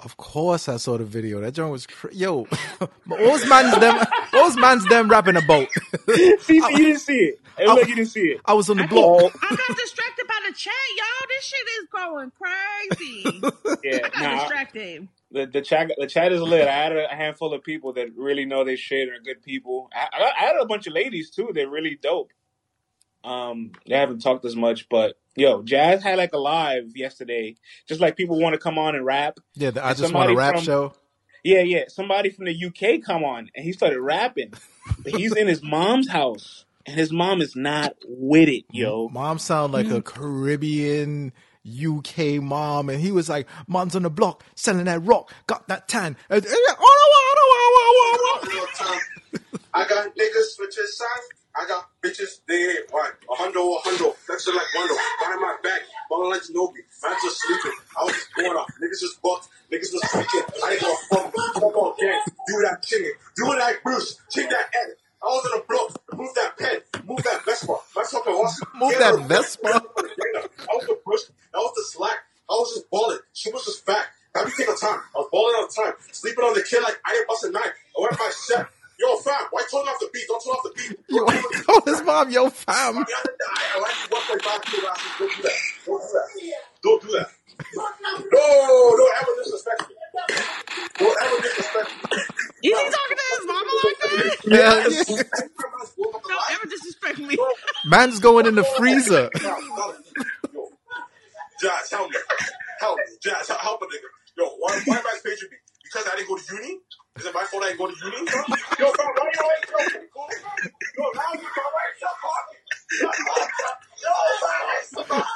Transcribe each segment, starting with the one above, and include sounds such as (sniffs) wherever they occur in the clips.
Of course, I saw the video. That joint was cr- yo. (laughs) those man's them. Those man's them rapping a boat. (laughs) See, so you didn't see it. It looked like you didn't see it. I was on the I, block. I got (laughs) distracted by the chat, y'all. This shit is going crazy. Yeah, I got nah, distracted. the the chat the chat is lit. I had a handful of people that really know their shit and are good people. I, I I had a bunch of ladies too. They're really dope. Um, they haven't talked as much, but yo, Jazz had like a live yesterday. Just like people want to come on and rap. Yeah, the I And just want a rap from show. yeah, yeah, somebody from the UK come on and he started rapping. He's in his mom's house and his mom is not with it, yo. Mom sound like a Caribbean UK mom, and he was like, "Mom's on the block selling that rock, got that tan." And- and- real time. I got niggas switching sides. I got bitches, they ain't one. A hundo, a hundo. Flexing like Rondo. Got in my back. Balling like Ginobili. Man just sleeping. I was just going off. Niggas just bucked. Niggas was speaking. I ain't gonna fuck. Fuck on gang. Do that chinging. Do it like Bruce. Ching that end. I was in the block. Move that pen. Move that Vespa. My fucking horse. Move Get that. Vespa. I was the push. That was the slack. I was just balling. She was just fat. Be taking time. I was balling on time. Sleeping on the kid like I didn't bust a nine. I went my chef. Yo, fam, why turn off the beat? Don't turn off the beat. Yo, told his mom, "Yo, fam." You have to die. I like you 1.5 kilo asses. Don't do that. Don't do that. Don't do that. No, don't ever disrespect me. Don't ever disrespect me. Is he talking to his mama like that? Yeah, Yes. (laughs) Don't ever disrespect me. Man's going in the freezer. (laughs) Yo, Jazz, help me. Help me. Jazz, help, help a nigga. Yo, why, why am I paging me? Because I didn't go to uni? Is it my fault I didn't go to uni? Yo, fam, why you always yo, can you? Yo, now you my wife, stop talking. Yo, fam, stop.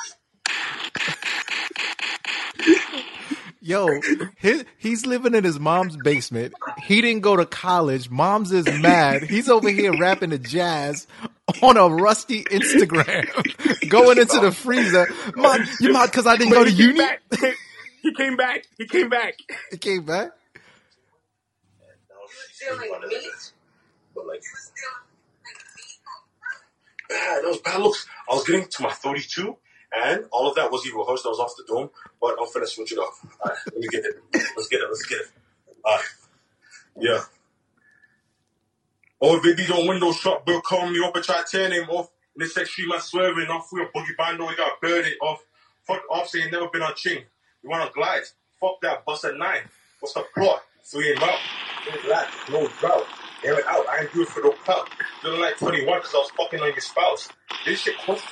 Yo, his, he's living in his mom's basement. He didn't go to college. Mom's is mad. He's over here rapping the jazz on a rusty Instagram, (laughs) going into the freezer. Mom, you mad because I didn't go to to he came uni? back. he came back. He came back. Came back. But like, bad. That was bad looks. I was getting to my 32, and all of that was even rehearsed. I was off the dome, but I'm finna switch it off. All right, let me get it. Let's get it. Let's get it. All right. Yeah. Oh, baby, don't window shop, Bill, call me up and try to tear him off. In this extreme, man, swerving off with a boogie bando, we got bird it off. Fuck off, saying never been on ching. You wanna glide? Fuck that, bust a nine. What's the plot? Three and out. No black, no drought. Air it out. I ain't do it for no clout. Feeling like 21 because I was fucking on your spouse. This shit cost.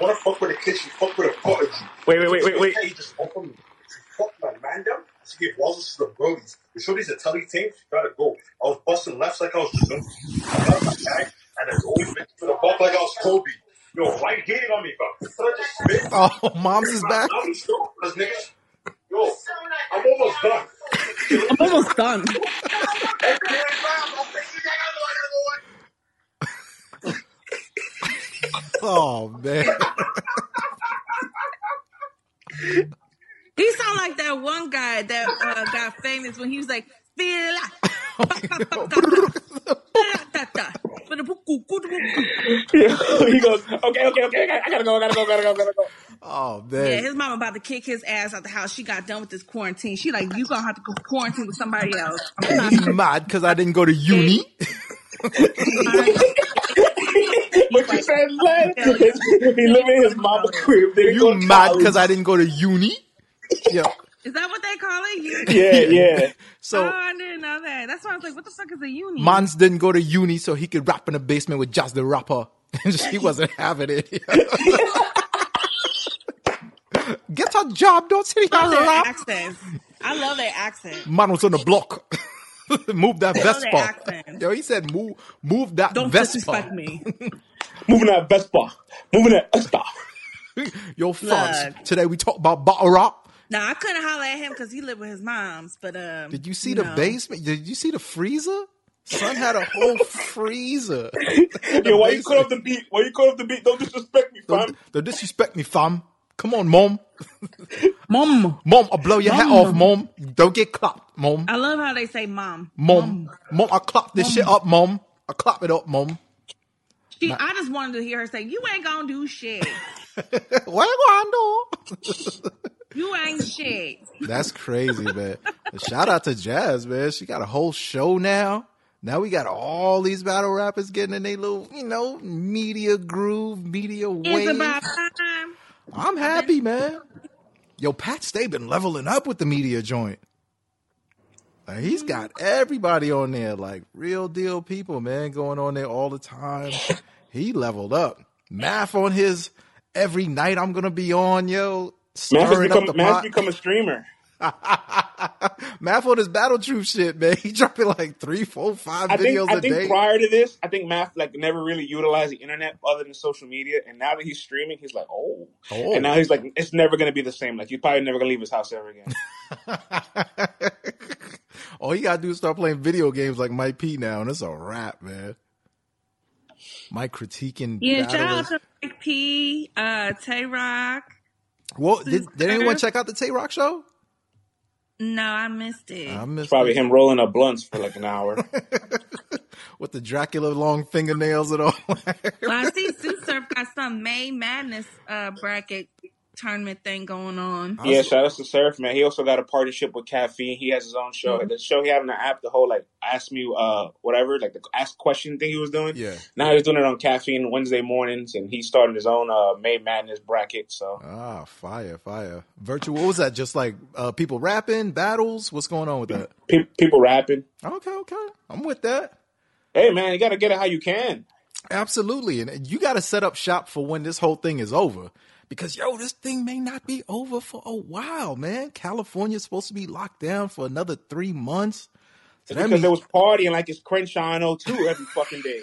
Wanna fuck with a kid, she fuck with a prodigy. Wait, wait, wait, wait, wait. Hey, just open me. She fucked my man down. She gave walls to the girlies. You sure these a telly tape? She gotta go. I was busting lefts like I was just I left my bag and there's always been to the buck like I was Kobe. Yo, why you hating on me, bro? Can I just spit? Oh, mom's is back. I'll be still, cause niggas. Yo, I'm almost done. I'm almost done. Okay, fam, I'll fix it. I gotta go, I gotta go. Oh man. He sound like that one guy that uh, got famous when he was like, "Feel Yeah. (laughs) he goes, okay, okay, okay, okay, I gotta go, I gotta go, I gotta go, I gotta go. Oh man. Yeah, his mom about to kick his ass out the house. She got done with this quarantine. She like, you gonna have to go quarantine with somebody else. I'm not You mad because I didn't go to uni? (laughs) What you said, man? he living in his mama crib. Didn't You mad because I didn't go to uni? (laughs) Yeah. Is that what they call it? (laughs) You? (laughs) Yeah, yeah. So oh, I didn't know that. That's why I was like, what the fuck is a uni? Mans didn't go to uni so he could rap in the basement with just the rapper. (laughs) she wasn't having it. Get a job, don't sit here and rap. accents. I love their accent. Man was on the block. move that I love their Vespa. Yo, he said move move that Don't Vespa. disrespect me. Moving that Vespa. Moving that Vespa. Yo. Look. Today we talk about bottle rap. Now I couldn't holler at him because he lived with his moms, but um, Did you see the know. basement? Did you see the freezer? Son had a whole freezer. (laughs) Yo, why you cut off the beat? Why you cut off the beat? Don't disrespect me, fam. Don't, don't disrespect me, fam. Come on, mom. (laughs) Mom. Mom, I'll blow your head Mom. off, mom. Don't get clapped, mom. I love how they say mom. Mom. Mom, I clap this shit up, mom. I clap it up, mom. She, I just wanted to hear her say, "You ain't gonna do shit. (laughs) what you gonna do? You ain't shit." That's crazy, man. (laughs) Shout out to Jazz, man. She got a whole show now. Now we got all these battle rappers getting in their little, you know, media groove, media wave. It's about time. I'm happy, man. Yo, Pat Stay been leveling up with the media joint. Like, he's got everybody on there, like real deal people, man, going on there all the time. (laughs) He leveled up. Math on his every night I'm gonna be on, yo. Math has Stirring up become, the Math has pot. become a streamer. (laughs) Math on his battle troop shit, man. (laughs) He dropping like three, four, five I think videos I a think day. prior to this, I think Math like never really utilized the internet other than social media, and now that he's streaming, he's like, oh, Oh. and now he's like, it's never gonna be the same. Like he's probably never gonna leave his house ever again. (laughs) All you gotta do is start playing video games like Mike P now, and it's a wrap, man. Mike critiquing Yeah, shout out battlers. to Mike P, uh, Tay Roc. Well, did, did anyone check out the Tay Roc show? No, I missed it. I It's probably it. him rolling up blunts for like an hour. (laughs) with the Dracula long fingernails and all. well, I see Sue Surf got some May Madness uh, bracket tournament thing going on. yeah, shout out to Surf man. He also got a partnership with Caffeine. He has his own show. Mm-hmm. The show he had on the app, the whole like ask me uh whatever, like the ask question thing he was doing. yeah. Now he's doing it on Caffeine Wednesday mornings, and he started his own uh May Madness bracket. So Ah, fire, fire. Virtual. What was that? Just like uh, people rapping, battles. What's going on with that? pe- people rapping. Okay, okay. I'm with that. Hey man, you gotta get it how you can. Absolutely. And you got to set up shop for when this whole thing is over. Because, yo, this thing may not be over for a while, man. California's supposed to be locked down for another three months. So because means there was partying like it's Crenshaw and 02 every fucking day.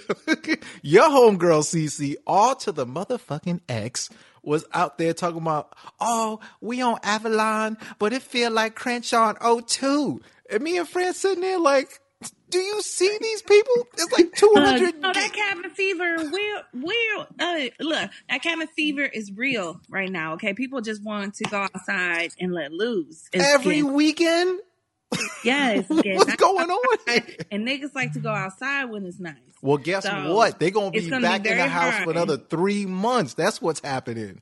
(laughs) your homegirl, CC, all to the motherfucking X, was out there talking about, oh, we on Avalon, but it feel like Crenshaw and 02. And me and Fran sitting there like, do you see these people? It's like Uh, 200. no, that cabin fever, real, real. Uh, look, that cabin fever is real right now. Okay, people just want to go outside and let loose. It's every getting- weekend? yeah, it's (laughs) getting What's going on? And niggas like to go outside when it's nice. Well, guess So, what? They're gonna be gonna be back in the house hard. for another three months. That's what's happening.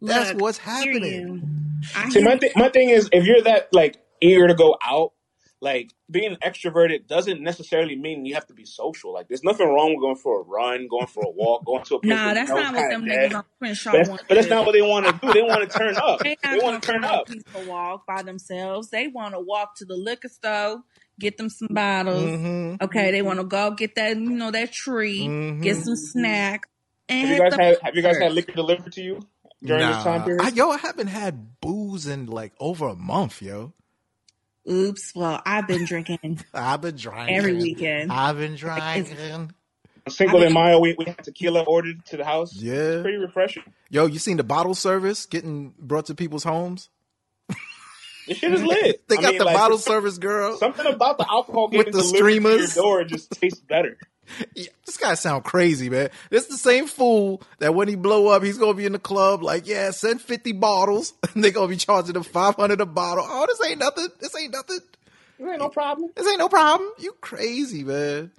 That's what's happening. See, my, th- my thing is, if you're that like eager to go out, like being extroverted doesn't necessarily mean you have to be social. Like, there's nothing wrong with going for a run, going for a walk, going to a place. Nah, that's not what them niggas on Crenshaw But want. but that's not what they want to do. They want to turn up. They They want to turn up. a walk by themselves. They want to walk to the liquor store, get them some bottles. Mm-hmm. Okay, they want to go get that, you know, that tree, Mhm. get some snack, and Have you hit guys the had Have you guys had liquor delivered to you during this time period? I, yo, I haven't had booze in like over a month, yo. Oops. Well, I've been drinking (laughs) I've been drinking every weekend. I've been It's- drinking. On Cinco de Mayo, we, we had tequila ordered to the house. Yeah. Pretty refreshing. Yo, you seen the bottle service getting brought to people's homes? (laughs) This shit is lit. They I got mean, the like, bottle (laughs) service girl. Something about the alcohol With getting the delivered streamers. to your door just tastes better. Yeah, this guy sound crazy, man. This the same fool that when he blow up, he's gonna be in the club like, yeah, send fifty bottles, (laughs) and they gonna be charging him five hundred a bottle. Oh, this ain't nothing. This ain't nothing. There ain't no problem. This ain't no problem. You crazy, man.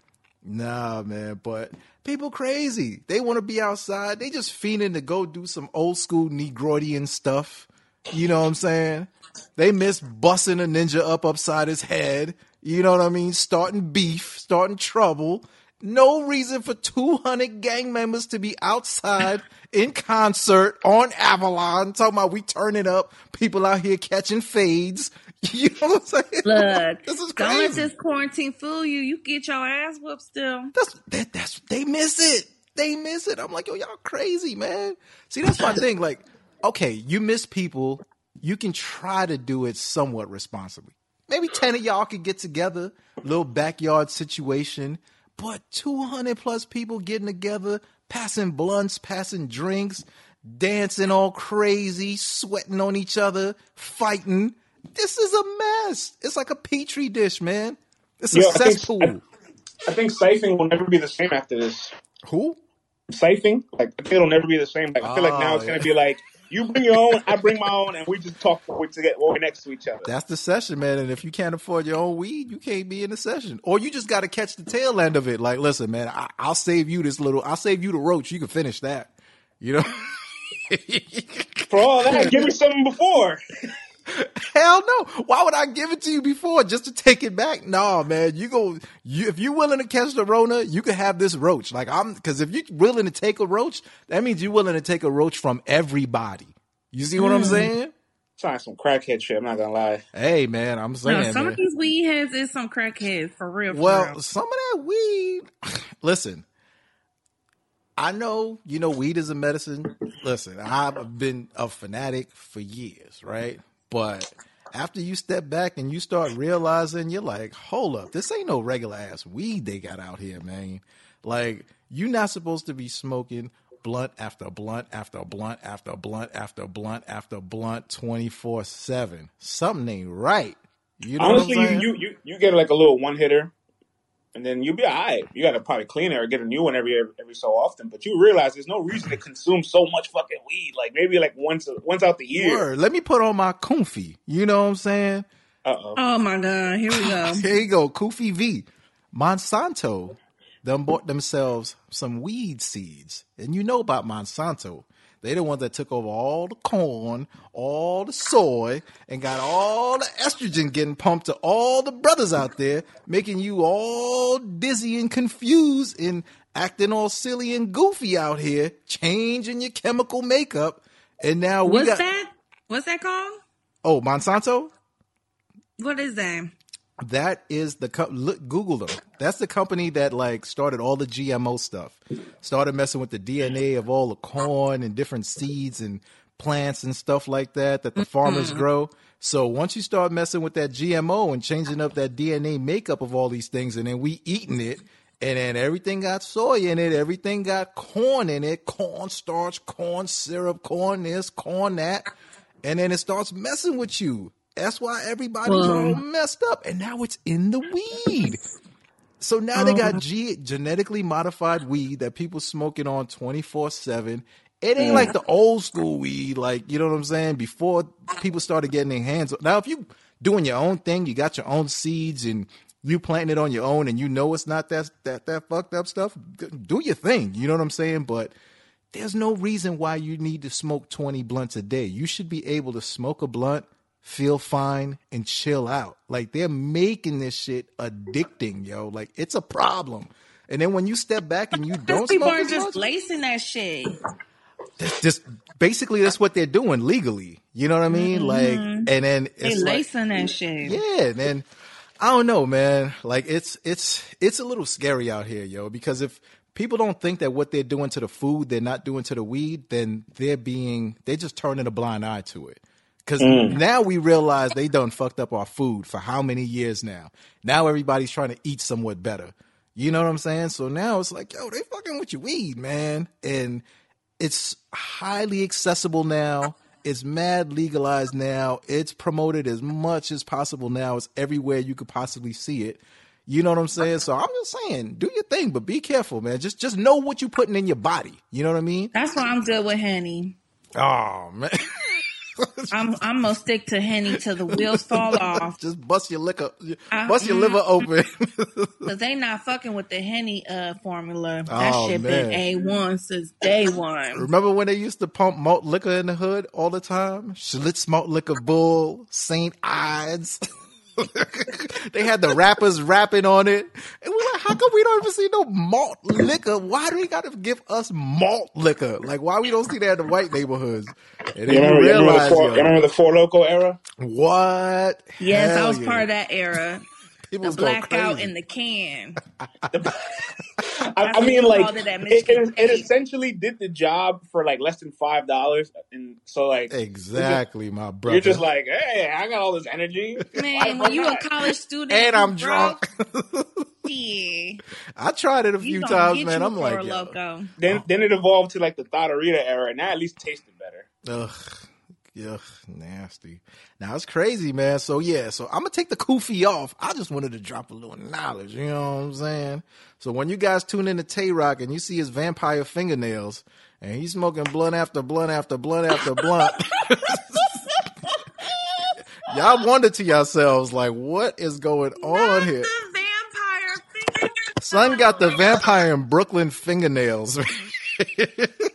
Nah, man, but people crazy. They want to be outside. They just fiending to go do some old school Negroidian stuff. You know what I'm saying? They miss busting a ninja up upside his head. You know what I mean? Starting beef, starting trouble. No reason for 200 gang members to be outside (laughs) in concert on Avalon talking about we turning up. People out here catching fades. (laughs) You know what I'm saying? Look, (laughs) this is don't let this quarantine fool you. You get your ass whooped still. That's that, that's they miss it. They miss it. I'm like, yo, y'all crazy, man. See, that's my thing. Like, okay, you miss people. You can try to do it somewhat responsibly. Maybe ten of y'all could get together, little backyard situation. But 200 plus people getting together, passing blunts, passing drinks, dancing all crazy, sweating on each other, fighting. This is a mess. It's like a petri dish, man. It's a Yo, I think- cesspool. I think siphoning will never be the same after this. Who? Siphoning, like I think it'll never be the same. Like I feel like now it's ah, yeah. gonna be like you bring your own, I bring my own, and we just talk we to get we're next to each other. That's the session, man. And if you can't afford your own weed, you can't be in the session. Or you just got to catch the tail end of it. Like, listen, man, I, I'll save you this little. I'll save you the roach. You can finish that. You know. (laughs) For all that, give me something before. Hell no. Why would I give it to you before just to take it back? No, man. You go, you, if you're willing to catch the Rona, you can have this roach. Like I'm, cause if you're willing to take a roach, that means you're willing to take a roach from everybody. You see what I'm hmm. saying? Trying some crackhead shit. I'm not gonna lie. Hey, man, I'm saying, No, some man. of these weed heads is some crackheads for real. For Well, real. some of that weed. (sighs) Listen, I know you know weed is a medicine. Listen, I've been a fanatic for years, right? But after you step back and you start realizing, you're like, hold up, this ain't no regular ass weed they got out here, man. Like, you're not supposed to be smoking blunt after blunt after blunt after blunt after blunt after blunt 24 7. Something ain't right. You know Honestly, you, you you you get like a little one hitter, and then you'll be alright. You gotta probably clean it or get a new one every every so often. But you realize there's no reason to consume so much fucking weed. Like maybe like once once out the year. Word. Let me put on my Kufi. You know what I'm saying? Uh oh. oh my god, here we go. (laughs) Here you go, Koofy V. Monsanto them bought themselves some weed seeds. And you know about Monsanto. They the ones that took over all the corn, all the soy, and got all the estrogen getting pumped to all the brothers out there, making you all dizzy and confused and acting all silly and goofy out here, changing your chemical makeup. And now we What's got that? What's that called? oh Monsanto. What is that? That is the co- look, Google them. That's the company that like started all the GMO stuff. Started messing with the DNA of all the corn and different seeds and plants and stuff like that that the farmers mm-hmm. grow. So once you start messing with that GMO and changing up that DNA makeup of all these things, and then we eating it, and then everything got soy in it, everything got corn in it, corn starch, corn syrup, corn this, corn that, and then it starts messing with you. That's why everybody's all messed up, and now it's in the weed. So now they oh, got G- genetically modified weed that people smoking on 24 7. It ain't like the old school weed, like, you know what I'm saying? Before people started getting their hands. Now, if you doing your own thing, you got your own seeds and you planting it on your own and you know it's not that, that, that fucked up stuff, do your thing. You know what I'm saying? But there's no reason why you need to smoke 20 blunts a day. You should be able to smoke a blunt, feel fine, and chill out. Like they're making this shit addicting, yo. Like it's a problem. And then when you step back and you (laughs) don't People are just much, lacing that shit. that's just basically that's what they're doing legally. You know what I mean? Mm-hmm. Like, and then They it's like, lacing that shit. yeah, and then I don't know, man. Like it's it's it's a little scary out here, yo. Because if people don't think that what they're doing to the food, they're not doing to the weed, then they're being they're just turning a blind eye to it. Because mm. now we realize they done fucked up our food for how many years now. Now everybody's trying to eat somewhat better. You know what I'm saying? So now it's like, yo, they fucking with your weed, man. And it's highly accessible now. It's mad legalized now. It's promoted as much as possible now. It's everywhere you could possibly see it. You know what I'm saying? So I'm just saying, do your thing, but be careful, man. Just just know what you're putting in your body. You know what I mean? That's why I'm good with honey. Oh man. (laughs) I'm I'm gonna stick to Henny till the wheels (laughs) fall off. just bust your liquor bust your liver open. (laughs) Cause they not fucking with the Henny uh formula. That Oh, shit man. been A one since day one. Remember when they used to pump malt liquor in the hood all the time? Schlitz malt liquor bull, St. Ides. (laughs) they had the rappers rapping on it. And we're like, how come we don't even see no malt liquor? Why do they gotta give us malt liquor? Like why we don't see that in the white neighborhoods? And You you, remember, you remember, the four, yo, you remember the Four Loco era? what? Yes, Hell I was yeah. part of that era. (laughs) People The was going blackout in the can. (laughs) (laughs) I, I mean, like it it, it, it essentially did the job for like less than five dollars, and so like Exactly, my brother. you're just like, hey, I got all this energy. Man, fuck when you a college student and I'm broke, (laughs) drunk. Yeah, I tried it a you few times, man. I'm like, a yo. loco. Then oh. then it evolved to like the Thotterita era, and that at least tasted better. Ugh, ugh, nasty. Now it's crazy, man. So yeah, so I'm gonna take the kufi off. I just wanted to drop a little knowledge. You know what I'm saying? So when you guys tune in to Tay Roc and you see his vampire fingernails and he's smoking blunt after blunt after blunt after blunt, (laughs) y'all wonder to yourselves like, what is going on here? The vampire finger. Son got the vampire in Brooklyn fingernails. (laughs)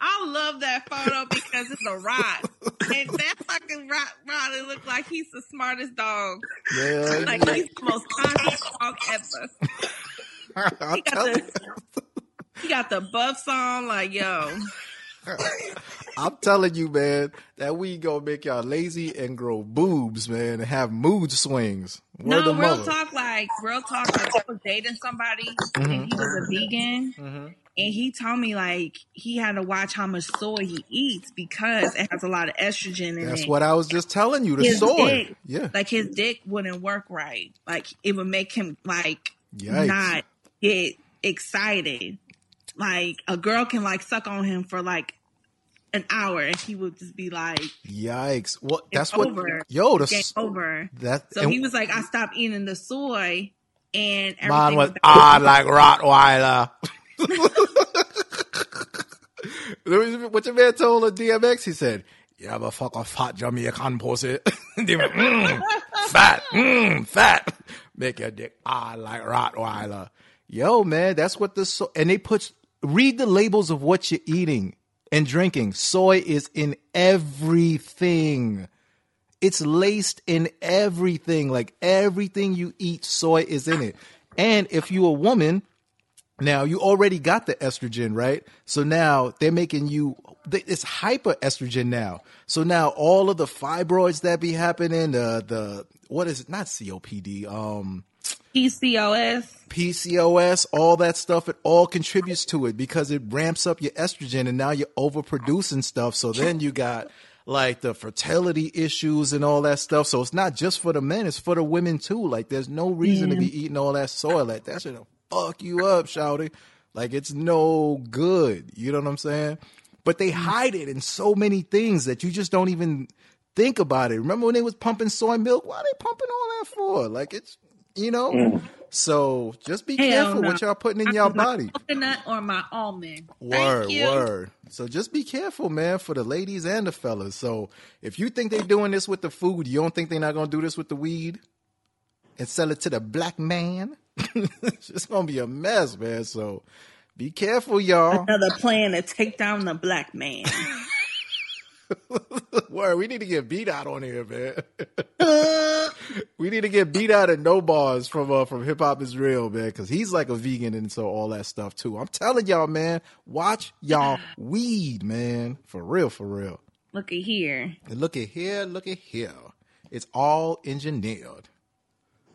I love that photo because it's a rock. And that fucking rock Riley look like he's the smartest dog. Yeah, Like he's the most conscious dog ever. (laughs) I'll He got tell you. the he got the buffs on, like yo. I'm telling you, man, that weed gonna make y'all lazy and grow boobs, man, and have mood swings. Word No, real mother. talk, like real talk. Like, I was dating somebody and he was a vegan, Mhm. and he told me like he had to watch how much soy he eats because it has a lot of estrogen in That's it. what I was just telling you. The His soy. dick, Yeah. like his dick wouldn't work right. Like it would make him like Yikes. not get excited. Like a girl can like suck on him for like an hour, and he would just be like, Yikes. Well, that's what. over. Yo, the "Game over." that. So he was like, I stopped eating the soy, and everything mine was ah like Rottweiler. (laughs) what your man told her DMX? He said, "You ever fuck a fat Jamaican pussy?" (laughs) they went, mm, fat, mm, fat. Make your dick ah like Rottweiler. Yo, man, that's what the so- and they put. Read the labels of what you're eating and drinking. Soy is in everything. It's laced in everything. Like everything you eat, soy is in it. And if you're a woman, now you already got the estrogen, right? So now they're making you it's hyper estrogen now. So now all of the fibroids that be happening, the the what is it? Not COPD, um PCOS. PCOS, all that stuff, it all contributes to it because it ramps up your estrogen and now you're overproducing stuff. So then you got like the fertility issues and all that stuff. So it's not just for the men, it's for the women too. Like there's no reason to be eating all that soy. Like that should fuck you up, shouty. Like it's no good. You know what I'm saying? But they mm. hide it in so many things that you just don't even think about it. Remember when they was pumping soy milk? Why are they pumping all that for? Like it's you know. Mm. So just be Hell careful no. what y'all putting in I y'all want my body. Coconut or my almond. Word, Thank you. word. So just be careful, man, for the ladies and the fellas. So if you think they're doing this with the food, you don't think they're not gonna do this with the weed and sell it to the black man? (laughs) it's just gonna be a mess, man. So be careful, y'all. Another plan to take down the black man. (laughs) (laughs) Word, we need to get beat out on here, man. (laughs) we need to get beat out at no bars from uh, from hip hop is real, man, because he's like a vegan and so all that stuff too. I'm telling y'all, man, watch y'all weed, man, for real, for real. Look at here. And look at here, look at here. It's all engineered.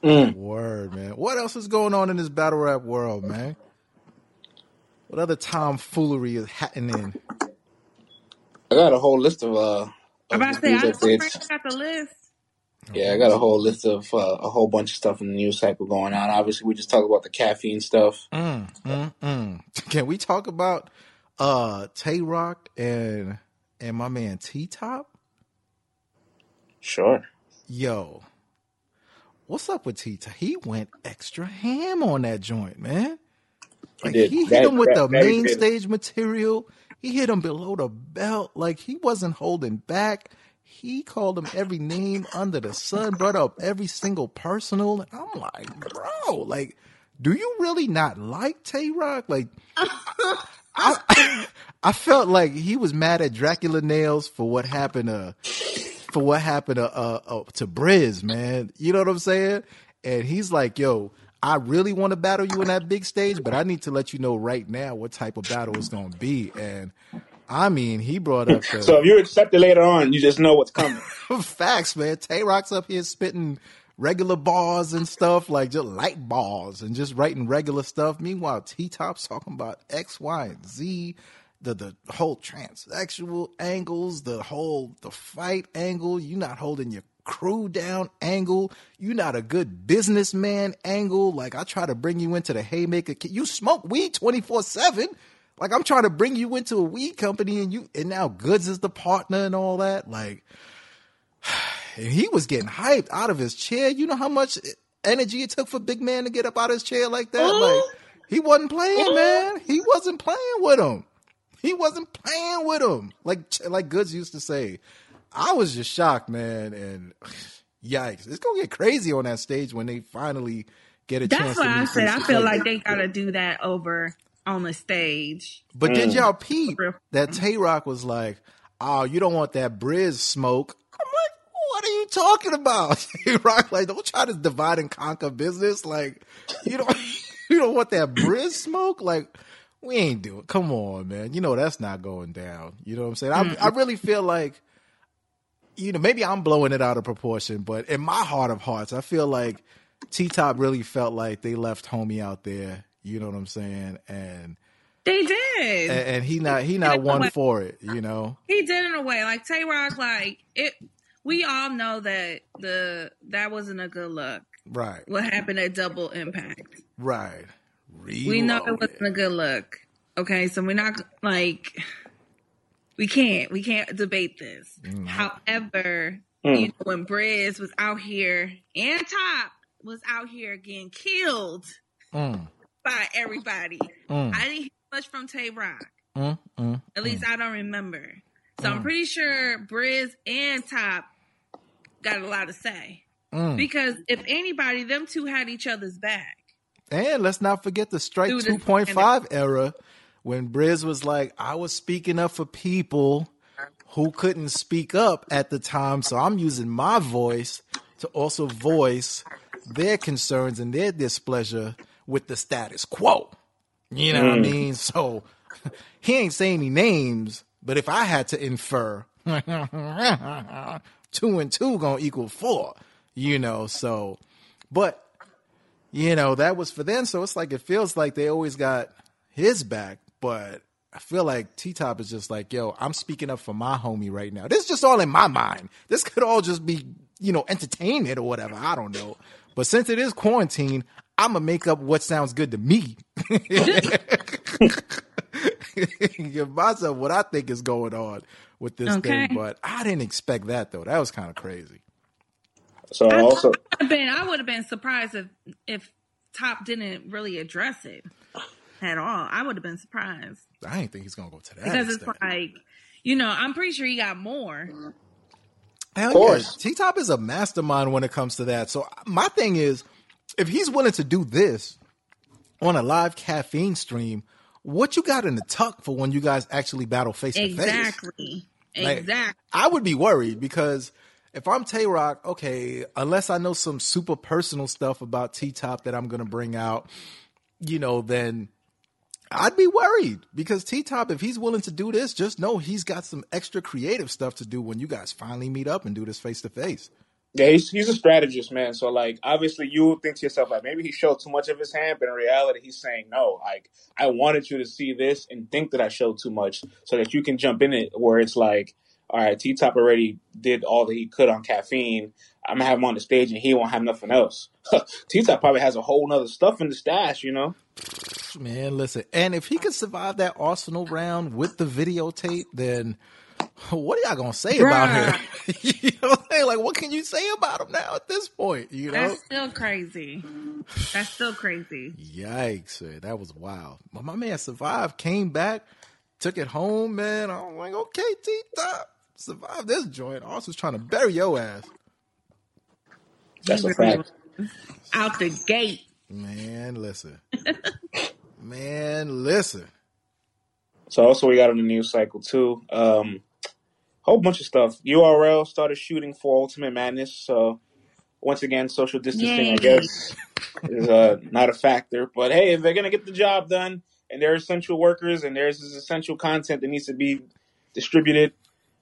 Mm. Word, man. What else is going on in this battle rap world, man? What other tomfoolery is happening? I got a whole list of uh. I'm Of about to say, I news know updates. Frank got the list. Yeah, I got a whole list of uh, a whole bunch of stuff in the news cycle going on. Obviously, we just talked about the caffeine stuff. Mm, mm, mm. (laughs) Can we talk about uh Tay Roc and and my man T Top? Sure. Yo, what's up with T Top? He went extra ham on that joint, man. He Like did. he hit That- him with that- the that he main did. stage material. He hit him below the belt. Like he wasn't holding back. He called him every name under the sun, brought up every single personal. And I'm like, bro, like, do you really not like Tay Roc? Like, (laughs) I, I felt like he was mad at Dracula Nails for what happened to for what happened to uh, uh, to Briz, man. You know what I'm saying? And he's like, "Yo, I really want to battle you in that big stage, but I need to let you know right now what type of battle it's going to be." And I mean, he brought up the (laughs) So if you accept it later on, you just know what's coming. (laughs) facts, man. Tay Roc's up here spitting regular bars and stuff, like just light bars and just writing regular stuff. Meanwhile, T Top's talking about X, Y, and Z, the the whole transsexual angles, the whole the fight angle. You not holding your crew down angle. You're not a good businessman angle. Like I try to bring you into the haymaker. You smoke weed twenty four seven. Like I'm trying to bring you into a weed company and you and now Goods is the partner and all that. Like (sighs) and he was getting hyped out of his chair. You know how much energy it took for Big Man to get up out of his chair like that? Uh-huh. Like he wasn't playing, uh-huh. man. He wasn't playing with him. He wasn't playing with him. Like like Goods used to say. I was just shocked, man, and yikes. It's gonna get crazy on that stage when they finally get a chance That's to why I said I feel face. like they gotta do that over on the stage. But did Mm. y'all peep that Tay Roc was like, "Oh, you don't want that Briz smoke." I'm like, "What are you talking about?" (laughs) Tay Roc like, "Don't try to divide and conquer business. Like, you don't (laughs) you don't want that Briz smoke. Like, we ain't doing. Come on, man. You know that's not going down. You know what I'm saying? I I really feel like." You know, maybe I'm blowing it out of proportion, but in my heart of hearts, I feel like T Top really felt like they left homie out there. You know what I'm saying? And They did. and, and he not he not one for it, you know. he did in a way like Tay Roc. Like it, we all know that the that wasn't a good look. Right, What happened at Double Impact? right. We know it wasn't a good look. Okay, so we're not like we can't we can't debate this. Mm-hmm. However, Mm. you know, when Briz was out here and Top was out here getting killed Mm, by everybody, mm, I didn't hear much from Tay Roc. mm, mm, At least I don't remember. So I'm Mm. pretty sure Briz and Top got a lot to say. mm. Because if anybody, them two had each other's back. And let's not forget the strike two point five era when Briz was like, I was speaking up for people who couldn't speak up at the time, so I'm using my voice to also voice their concerns and their displeasure with the status quo. You know what I mm. mean? So (laughs) he ain't saying any names, but if I had to infer, (laughs) two and two gonna equal four, you know. So, but you know that was for them. So it's like it feels like they always got his back, but I feel like T Top is just like, yo, I'm speaking up for my homie right now. This is just all in my mind. This could all just be, you know, entertainment or whatever. I don't know. But since it is quarantine, I'm gonna make up what sounds good to me. (laughs) Give myself what I think is going on with this Okay. thing. But I didn't expect that though. That was kind of crazy. So I also, would have been I would have been surprised if if Top didn't really address it at all. I would have been surprised I didn't think he's gonna go to that. because it's like, you know, I'm pretty sure he got more. Hell Of course. yeah. T Top is a mastermind when it comes to that. So my thing is, if he's willing to do this on a live caffeine stream, what you got in the tuck for when you guys actually battle face to face? Exactly. Like, Exactly. I would be worried because if I'm Tay Roc, okay, unless I know some super personal stuff about T Top that I'm gonna bring out, you know, then I'd be worried because T Top, if he's willing to do this, just know he's got some extra creative stuff to do when you guys finally meet up and do this face to face. yeah, he's, he's a strategist, man. So like, obviously, you think to yourself like, maybe he showed too much of his hand, but in reality, he's saying no. Like, I wanted you to see this and think that I showed too much, so that you can jump in it. Where it's like, all right, T Top already did all that he could on caffeine. I'm gonna have him on the stage, and he won't have nothing else. (laughs) T Top probably has a whole nother stuff in the stash, you know. Man, listen, and if he could survive that Arsenal round with the videotape, then what are y'all gonna say about him? (laughs) you know what I'm saying? Like, what can you say about him now at this point? You know? That's still crazy. That's still crazy. Yikes, man, that was wild. But my man survived, came back, took it home, man. I'm like, okay, T Top, survive this joint. Arsenal's trying to bury your ass. That's He a really fact. Out the gate. Man, listen. (laughs) man, listen. So also we got on the news cycle too. Um, whole bunch of stuff. URL started shooting for Ultimate Madness. So once again, social distancing, I guess, is uh, not a factor. But hey, if they're gonna get the job done, and they're essential workers, and there's this essential content that needs to be distributed,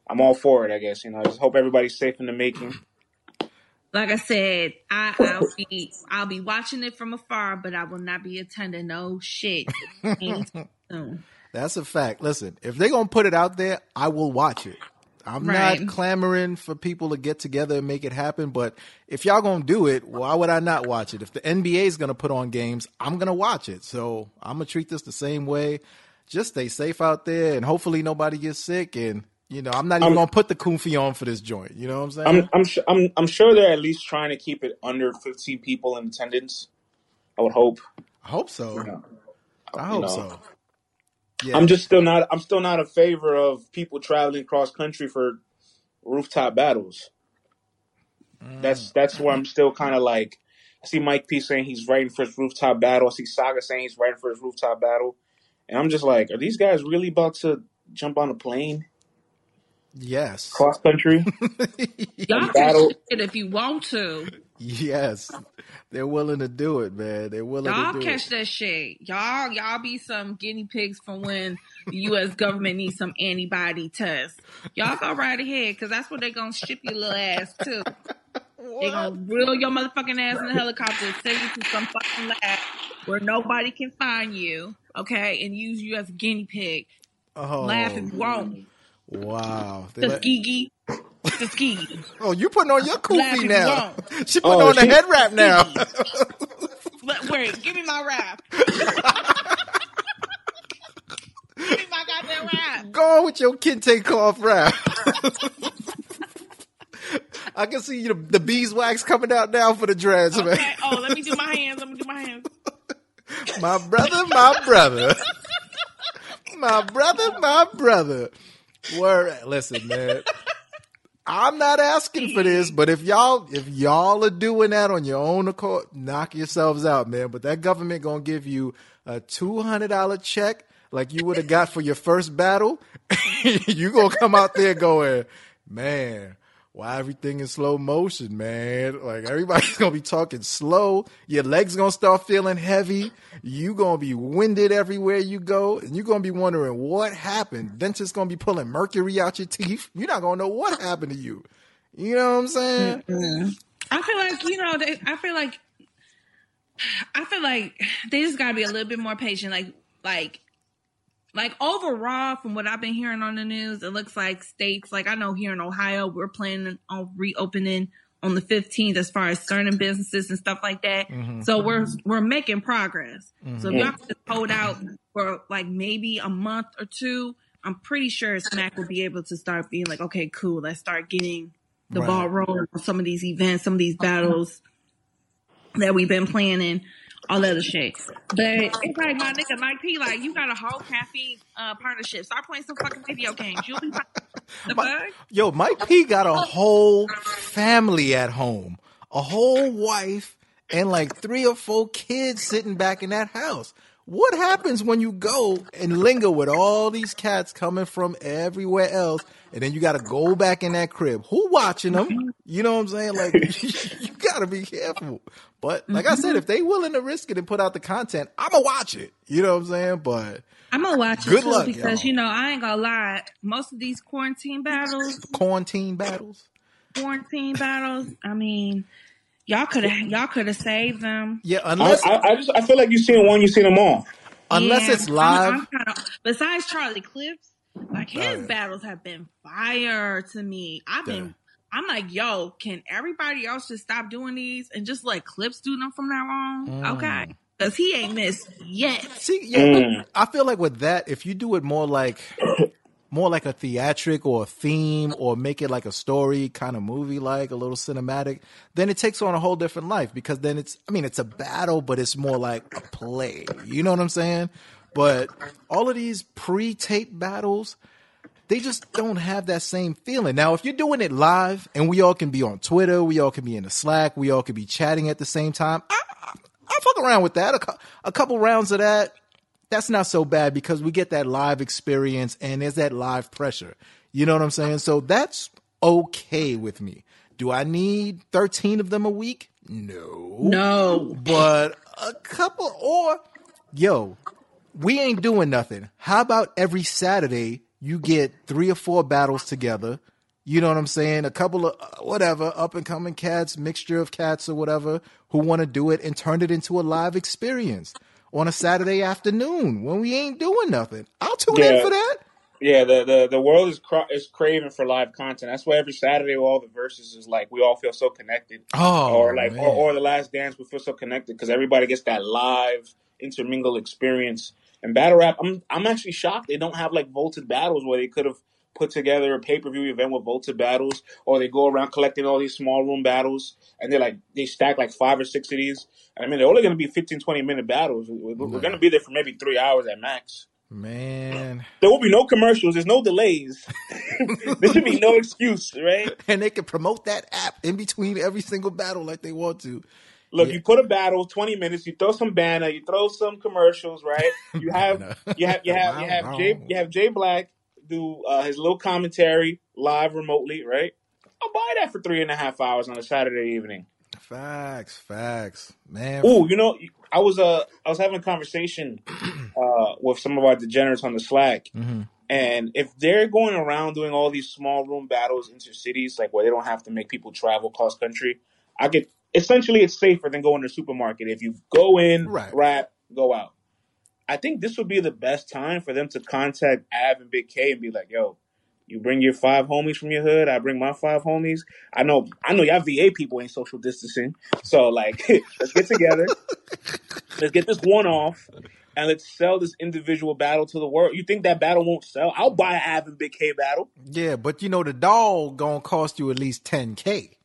I'm all for it. I guess you know. I just hope everybody's safe in the making. Like I said, I, (laughs) I'll be I'll be watching it from afar, but I will not be attending no shit. (laughs) That's a fact. Listen, if they're gonna put it out there, I will watch it. I'm Right. not clamoring for people to get together and make it happen, but if y'all gonna do it, why would I not watch it? If the NBA is gonna put on games, I'm gonna watch it. So I'm gonna treat this the same way. Just stay safe out there, and hopefully nobody gets sick. And you know, I'm not even I'm- gonna put the kufi on for this joint. You know what I'm saying? I'm I'm sure I'm I'm sure they're at least trying to keep it under 15 people in attendance. I would hope. I hope so. You I hope know. so. Yeah. I'm just still not. I'm still not a favor of people traveling cross country for rooftop battles. Mm. That's that's where I'm still kind of like. I see Mike P saying he's writing for his rooftop battle. I see Saga saying he's writing for his rooftop battle. and I'm just like, are these guys really about to jump on a plane Yes. cross country? (laughs) Y'all can battle- shit if you want to. Yes. They're willing to do it, man. They're willing Y'all to do catch it. that shit. Y'all, y'all be some guinea pigs for when the U.S. government needs some antibody tests. Y'all go right ahead, cause that's what they're gonna ship your little ass to. They're gonna reel your motherfucking ass in a helicopter, and send you to some fucking lab where nobody can find you, okay, and use you as a guinea pig. Oh, Laugh if you oh. want. Wow. They let- Tuskegee. Tuskegee. (laughs) oh, you putting on your Laugh kufi now. want. (laughs) She putting Oh, on the head wrap now. Let- (laughs) Wait, give me my wrap. give me my goddamn rap. Go on with your kente cloth wrap. I can see you the beeswax coming out now for the dreads, man. Oh, let me do my hands. Let me do my hands. My brother, my brother. my brother, my brother. Word listen, man. I'm not asking for this, but if y'all if y'all are doing that on your own accord, knock yourselves out, man. But that government gonna give you a two hundred dollar check like you would have got for your first battle. (laughs) you gonna come out there going, man, why everything in slow motion, man? Like everybody's (laughs) gonna be talking slow. Your legs gonna start feeling heavy. You gonna be winded everywhere you go, and you're gonna be wondering what happened. Dentist gonna be pulling mercury out your teeth. You're not gonna know what happened to you. You know what I'm saying? I feel like you know. They, I feel like. I feel like they just gotta be a little bit more patient. Like, like, like overall, from what I've been hearing on the news, it looks like states. Like I know here in Ohio, we're planning on reopening on the 15th as far as certain businesses and stuff like that. Mm-hmm. So we're we're making progress. So if mm-hmm. y'all just hold out for like maybe a month or two, I'm pretty sure Smack will be able to start being like, okay, cool, let's start getting the Right. ball rolling on some of these events, some of these uh-huh. battles that we've been planning, all that other shit. But it's like my nigga Mike P, like you got a whole caffeine uh, partnership. Start playing some fucking video games. You'll be fine. The fuck? Yo, Mike P got a whole family at home, a whole wife, and like three or four kids sitting back in that house. What happens when you go and linger with all these cats coming from everywhere else, and then you got to go back in that crib? Who watching them? Mm-hmm. You know what I'm saying? Like, (laughs) you got to be careful. But like I said, mm-hmm. if they willing to risk it and put out the content, I'ma watch it. You know what I'm saying? But I'm gonna watch it too luck, because y'all. you know I ain't gonna lie. Most of these quarantine battles, quarantine battles. quarantine battles. I mean, y'all could have y'all could have saved them. Yeah, I, unless I, I just I feel like you've seen one, you've seen them all. unless Yeah, it's live. I'm, I'm kinda, besides Charlie Clips, like his battles have been fire to me. I've been. Yeah. I'm like, yo, can everybody else just stop doing these and just let Clips do them from now on? Mm. Okay, because he ain't missed yet. See, yeah, Mm. I feel like with that, if you do it more like (laughs) more like a theatric or a theme or make it like a story kind of movie like a little cinematic, then it takes on a whole different life because then it's I mean it's a battle, but it's more like a play. You know what I'm saying? But all of these pre-tape battles, they just don't have that same feeling. Now, if you're doing it live and we all can be on Twitter, we all can be in the Slack, we all can be chatting at the same time, I, I, I fuck around with that. A, a couple rounds of that, that's not so bad because we get that live experience and there's that live pressure. You know what I'm saying? So that's okay with me. Do I need 13 of them a week? No. No, But a couple, or yo, we ain't doing nothing. How about every Saturday you get three or four battles together? You know what I'm saying? A couple of uh, whatever up and coming cats, mixture of cats or whatever, who want to do it and turn it into a live experience on a Saturday afternoon when we ain't doing nothing. I'll tune in for that. Yeah, the, the, the world is cra- is craving for live content. That's why every Saturday, all the verses is like we all feel so connected. Oh, or like, or, or the last dance, we feel so connected because everybody gets that live intermingle experience. And battle rap, I'm I'm actually shocked they don't have like vaulted battles where they could have put together a pay per view event with vaulted battles, or they go around collecting all these small room battles, and they like they stack like five or six of these. And I mean, they're only going to be 15, 20 minute battles. We're, we're going to be there for maybe three hours at max. man. There will be no commercials. There's no delays. (laughs) there should be no excuse, right? and they can promote that app in between every single battle like they want to. Look, Yeah. you put a battle, twenty minutes. You throw some banner, you throw some commercials, right? (laughs) You have you have (laughs) you have you have wow. Jay you have Jay Black do uh, his little commentary live remotely, right? I'll buy that for three and a half hours on a Saturday evening. Facts, facts, man. Ooh, you know, I was uh I was having a conversation (clears throat) uh with some of our degenerates on the Slack, Mhm. and if they're going around doing all these small room battles into cities, like where they don't have to make people travel cross country, I get essentially it's safer than going to the supermarket. If you go in, Right. rap, go out. I think this would be the best time for them to contact Av and Big K and be like, "Yo, you bring your five homies from your hood. I bring my five homies. I know, I know, y'all VA people ain't social distancing, so like, (laughs) let's get together. let's get this one off, and let's sell this individual battle to the world. You think that battle won't sell? I'll buy an Av and Big K battle. Yeah, but you know the dog gonna cost you at least ten k.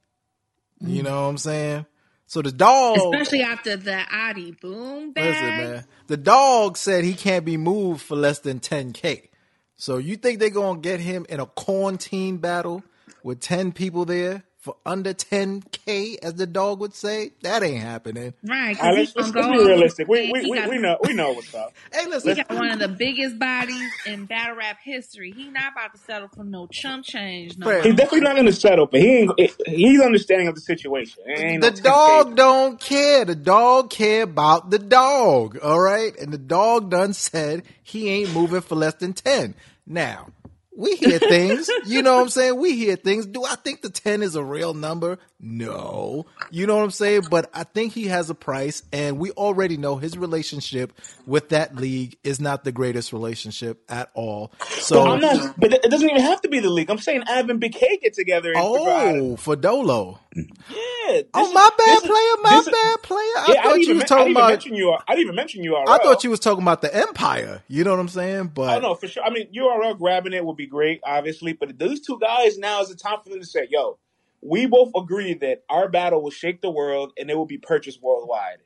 You know what I'm saying? So the dog, Especially after the Audi boom bag. listen, man. The dog said he can't be moved for less than ten k. So you think they're gonna get him in a quarantine battle with ten people there for under ten k, as the dog would say? That ain't happening. Right, All right, because he's let's, gonna let's, let's be realistic. We, we, we, got we know we know what's up. (laughs) Hey, listen, He got one of the biggest bodies in battle rap history. He not about to settle for no chump change no He's definitely not going to settle, but he ain't, he's understanding of the situation. The no dog don't care. The dog care about the dog. All right. And the dog done said he ain't moving for less than 10. Now, we hear things. you know what I'm saying? We hear things. Do I think the 10 is a real number? No. You know what I'm saying? But I think he has a price and we already know his relationship with that league is not the greatest relationship at all. But So, I'm not. But it doesn't even have to be the league. I'm saying Av and Big K get together and figure out. How to, oh, for Dolo. Yeah. Oh, my bad, is player. My is. bad, player. I Yeah, I thought didn't you even. was men- I talking didn't even about mention you. I didn't even mention URL. I thought you was talking about the Empire. You know what I'm saying? Oh But no, for sure. I mean, URL grabbing it would be great, obviously. But these two guys now is the time for them to say, "Yo, we both agree that our battle will shake the world and it will be purchased worldwide."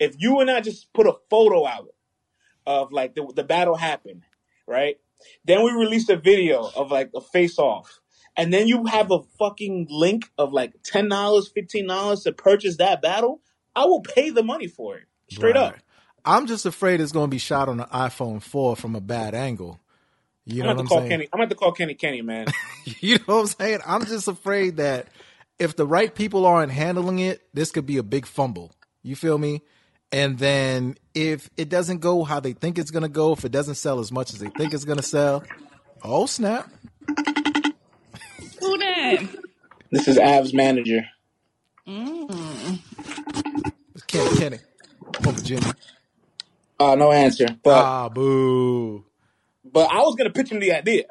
If you and I just put a photo out of like the, the battle happened, right? Then we release a video of like a face off. And then you have a fucking link of like ten dollars, fifteen dollars to purchase that battle. I will pay the money for it, straight up. I'm just afraid it's going to be shot on an iPhone 4 from a bad angle. You I'm know what to I'm call saying? Kenny. I'm going to call Kenny Kenny, man. (laughs) you know what I'm saying? I'm just afraid that if the right people aren't handling it, this could be a big fumble. You feel me? And then if it doesn't go how they think it's going to go, if it doesn't sell as much as they think it's going to sell, oh snap. Who that? This is Av's manager. Mm. It's Kenny Kenny from Virginia. Uh, no answer. But Ah, boo. but I was gonna pitch him the idea.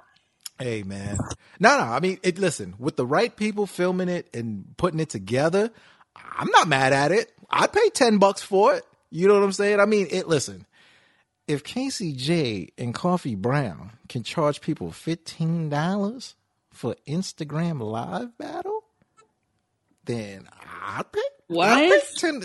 Hey man, no, no. I mean, it. Listen, with the right people filming it and putting it together, I'm not mad at it. I'd pay ten bucks for it. You know what I'm saying? I mean, it. Listen, if Casey J and Coffee Brown can charge people fifteen dollars for Instagram live battle, then I'd pay. I'd pay What? ten.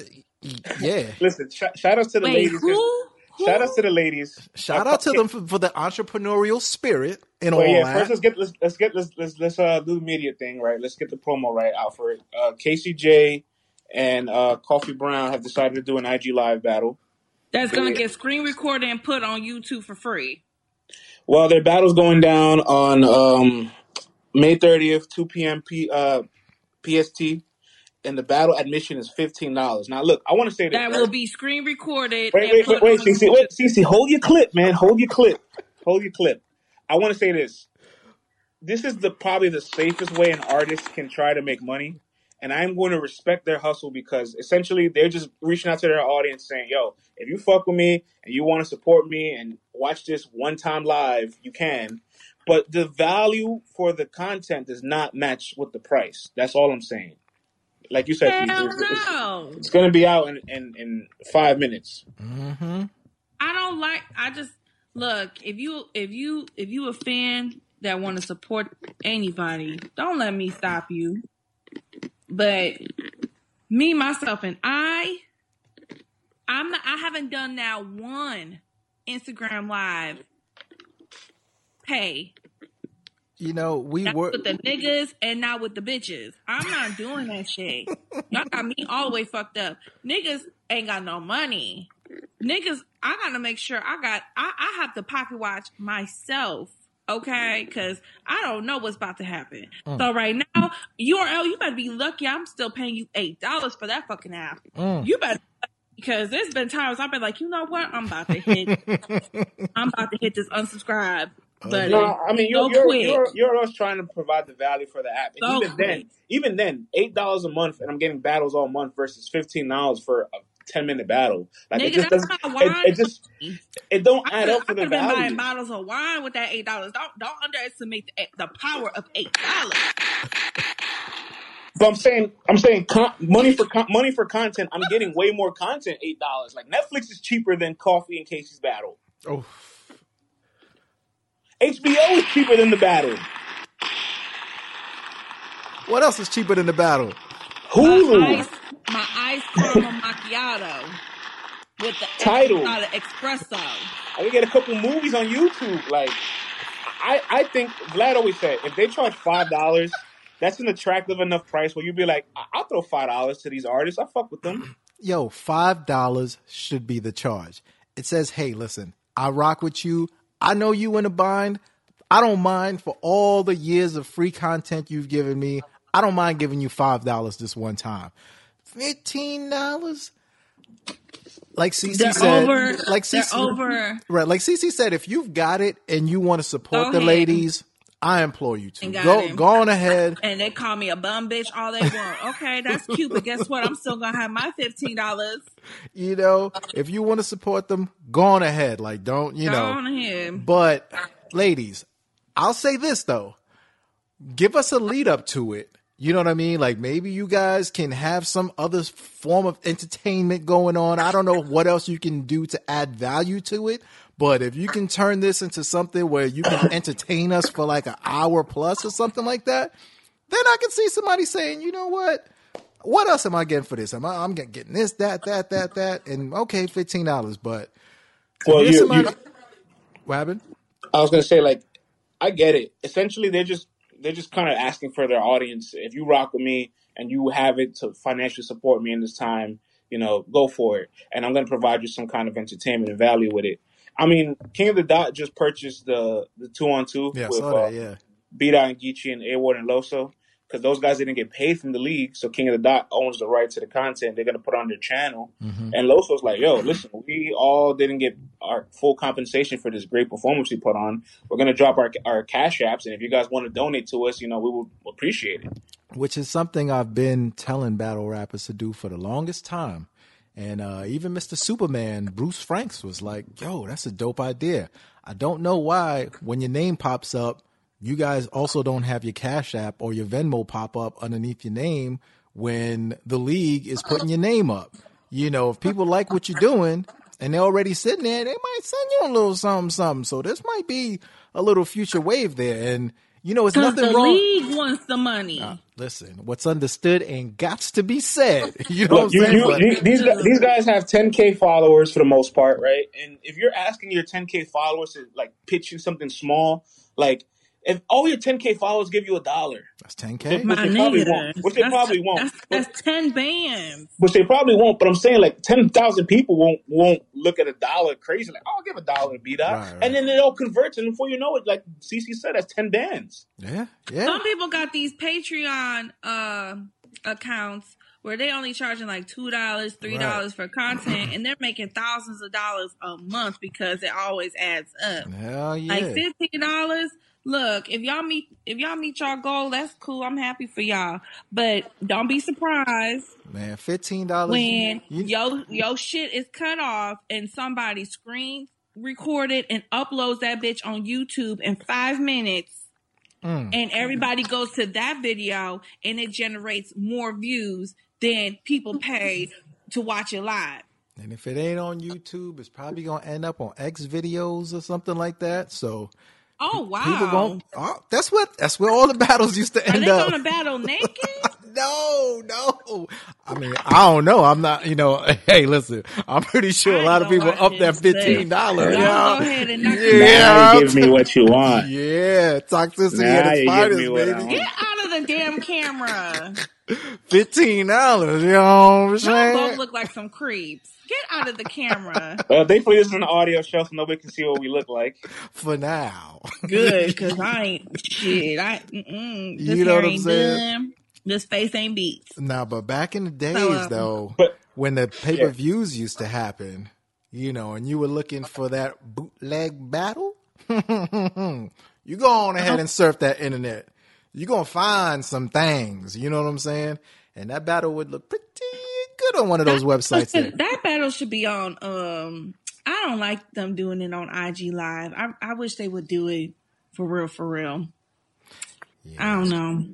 Yeah. Listen, sh- shout outs to the Wait, ladies. who? Shout outs to the ladies. Shout Uh, out to okay. them for, for the entrepreneurial spirit and all Well, yeah. that. First, let's get let's let's get let's let's let's uh do the media thing right. Let's get the promo right out for it. Uh, KCJ and uh Coffee Brown have decided to do an IG live battle. That's gonna They- get screen recorded and put on YouTube for free. Well, their battle's going down on um May 30th, 2 p.m. P, uh, PST, and the battle admission is fifteen dollars. Now, look, I want to say this. That right? will be screen recorded Wait, wait, wait, wait, CC, wait, CC, hold your clip, man. Hold your clip. Hold your clip. I want to say this. This is the probably the safest way an artist can try to make money, and I'm going to respect their hustle because essentially they're just reaching out to their audience saying, "Yo, if you fuck with me and you want to support me and watch this one time live, you can." But the value for the content does not match with the price. That's all I'm saying. Like you said, Hell it's, it's, it's going to be out in, in, in five minutes. mm-hmm. I don't like I just look, if you if you if you a fan that want to support anybody, don't let me stop you. But me, myself, and I I'm not I haven't done now one Instagram live pay You know, we Not were with the niggas and not with the bitches. I'm not doing that shit. Y'all got me all the way fucked up. Niggas ain't got no money. Niggas, I gotta make sure I got. I, I have to pocket watch myself. Okay, because I don't know what's about to happen. Mm. So right now, URL, you better be lucky. I'm still paying you eight dollars for that fucking app. Mm. You better because there's been times I've been like, you know what? I'm about to hit. (laughs) I'm about to hit this unsubscribe button. No, I mean you're you're, quick. you're you're always trying to provide the value for the app. And So even then, even then, eight dollars a month, and I'm getting battles all month versus fifteen dollars for a ten minute battle. Like it Nigga, just that's doesn't. wine. It, it just it don't I add could, up I for could the have been buying bottles of wine with that eight dollars. Don't don't underestimate the, the power of eight dollars. But I'm saying, I'm saying, con- money for con- money for content. I'm getting way more content. Eight dollars. Like Netflix is cheaper than Coffee and Casey's battle. oh, HBO is cheaper than the battle. what else is cheaper than the battle? My Hulu. ice, my ice caramel macchiato with the Tidal. extra shot espresso. I can get a couple movies on YouTube. Like, I, I think Vlad always said, if they charge five dollars, that's an attractive enough price where you'd be like, I- I'll throw five dollars to these artists. I fuck with them. Yo, five dollars should be the charge. It says, "Hey, listen, I rock with you. I know you in a bind. I don't mind for all the years of free content you've given me. I don't mind giving you five dollars this one time. Fifteen dollars." Like CC They're said, over. like CC, over. right? Like CC said, if you've got it and you want to support the ladies, I implore you to go go on ahead. (laughs) And they call me a bum bitch all they want. Okay, that's cute, but guess what? I'm still gonna have my fifteen dollars. You know, if you want to support them, go on ahead. Like, don't you Go know? on ahead. But ladies, I'll say this though. Give us a lead up to it. You know what I mean? Like maybe you guys can have some other form of entertainment going on. I don't know what else you can do to add value to it. But if you can turn this into something where you can entertain us for like an hour plus or something like that, then I can see somebody saying, you know what? What else am I getting for this? Am I, I'm getting this, that, that, that, that, and okay, fifteen dollars. But Well, you, somebody. you, what happened? I was gonna say like, I get it. Essentially, they're just they're just kind of asking for their audience. If you rock with me and you have it to financially support me in this time, you know, go for it. And I'm gonna provide you some kind of entertainment and value with it. I mean, King of the Dot just purchased the the two on two Yeah, with saw uh. Yeah. Bida and Geechee and A Ward and Loso because those guys didn't get paid from the league. So King of the Dot owns the right to the content. They're gonna put on their channel. Mhm. And Loso's like, yo, listen, we all didn't get our full compensation for this great performance we put on. We're gonna drop our our cash apps, and if you guys want to donate to us, you know, we will appreciate it. which is something I've been telling battle rappers to do for the longest time. And uh, even Mr. Superman, Bruce Franks, was like, yo, that's a dope idea. I don't know why, when your name pops up, you guys also don't have your Cash App or your Venmo pop up underneath your name when the league is putting your name up. You know, if people like what you're doing and they're already sitting there, they might send you a little something, something. So this might be a little future wave there. And, you know, it's Because nothing the wrong. league wants the money. Listen, what's understood and gots to be said. (laughs) You know Look, what you, I'm saying? you, But- you- these these guys have 10k followers for the most part, right? And if you're asking your 10k followers to like pitch you something small, like if all your 10k followers give you a dollar, that's 10K. My they probably nigga, won't. Which they that's, probably won't. That's, that's ten bands. which they probably won't. But I'm saying like 10,000 people won't won't look at a dollar crazy like, oh, I'll give a dollar to beat up, Right, right. and then it all converts, and before you know it, like CC said, that's 10 bands. Yeah, yeah. Some people got these Patreon uh, accounts where they only charging like two dollars, three dollars for content, and they're making thousands of dollars a month because it always adds up. Hell yeah. Like fifteen dollars. Look, if y'all meet if y'all meet y'all goal, that's cool. I'm happy for y'all. But don't be surprised Man, $15. when you, yo your shit is cut off and somebody screen recorded and uploads that bitch on YouTube in five minutes Mm. and everybody goes to that video and it generates more views than people pay to watch it live. and if it ain't on YouTube, it's probably going to end up on X videos or something like that. So Oh wow. people won't. Oh, that's what. That's where all the battles used to end Are end they up. gonna battle (laughs) naked? no, no. I mean, I don't know. I'm not, you know, (laughs) hey, listen, I'm pretty sure I a lot of people up watch that $15. Y'all Yeah. go ahead and knock Yeah. you give me what you want. (laughs) Yeah. Toxicity Now at its finest, me what I baby. Get out of the damn camera. Fifteen dollars, you know what I'm Y'all both look like some creeps. Get out of the camera. (laughs) Well, thankfully this is an audio show, so nobody can see what we look like. For now. Good, cause (laughs) I ain't shit. I mm-mm, this You know hair what I'm ain't saying? done. This face ain't beats. Now, but back in the days So, um, though, But when the pay per views used to happen, you know, and you were looking for that bootleg battle, (laughs) you go on ahead and surf that internet. You're gonna find some things, you know what I'm saying? And that battle would look pretty good on one of those websites. There. (laughs) That battle should be on. Um, I don't like them doing it on IG Live. I I wish they would do it for real, for real. I don't know.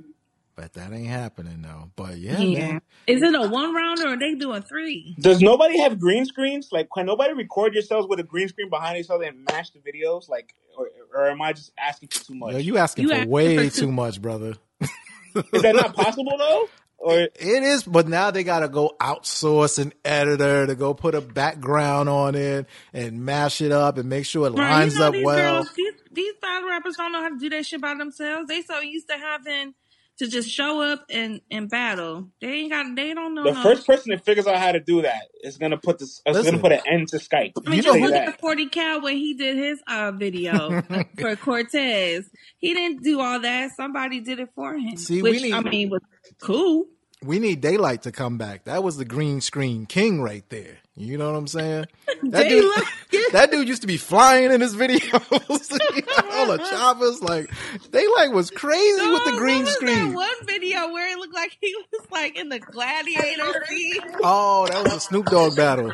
But that ain't happening though. But yeah, Yeah, man. is it a one rounder or are they doing three? does nobody have green screens? Like, can nobody record yourselves with a green screen behind each other and match the videos? Like, or, or am I just asking for too much? Yo, you asking You for asking way for too too- much, brother. Is that not (laughs) possible though? Or It is, but now they gotta go outsource an editor to go put a background on it and mash it up and make sure it Bro, lines you know up these well. girls, these these battle rappers don't know how to do that shit by themselves. They so used to having to just show up and and battle. They ain't got. They don't know. the no. first person that figures out how to do that is gonna put this. Is Listen. gonna put an end to Skype. I mean, You just know look who- at Forty Cal when he did his uh video (laughs) for Cortez. He didn't do all that. Somebody did it for him. See, we which need- I mean was cool. We need Daylyt to come back. That was the green screen king right there. You know what I'm saying? (laughs) That dude, Daylyt. (laughs) that dude used to be flying in his videos. (laughs) All the choppers, like Daylyt was crazy with the green what was screen. That one video where it looked like he was like in the gladiator scene. Oh, that was a Snoop Dogg battle.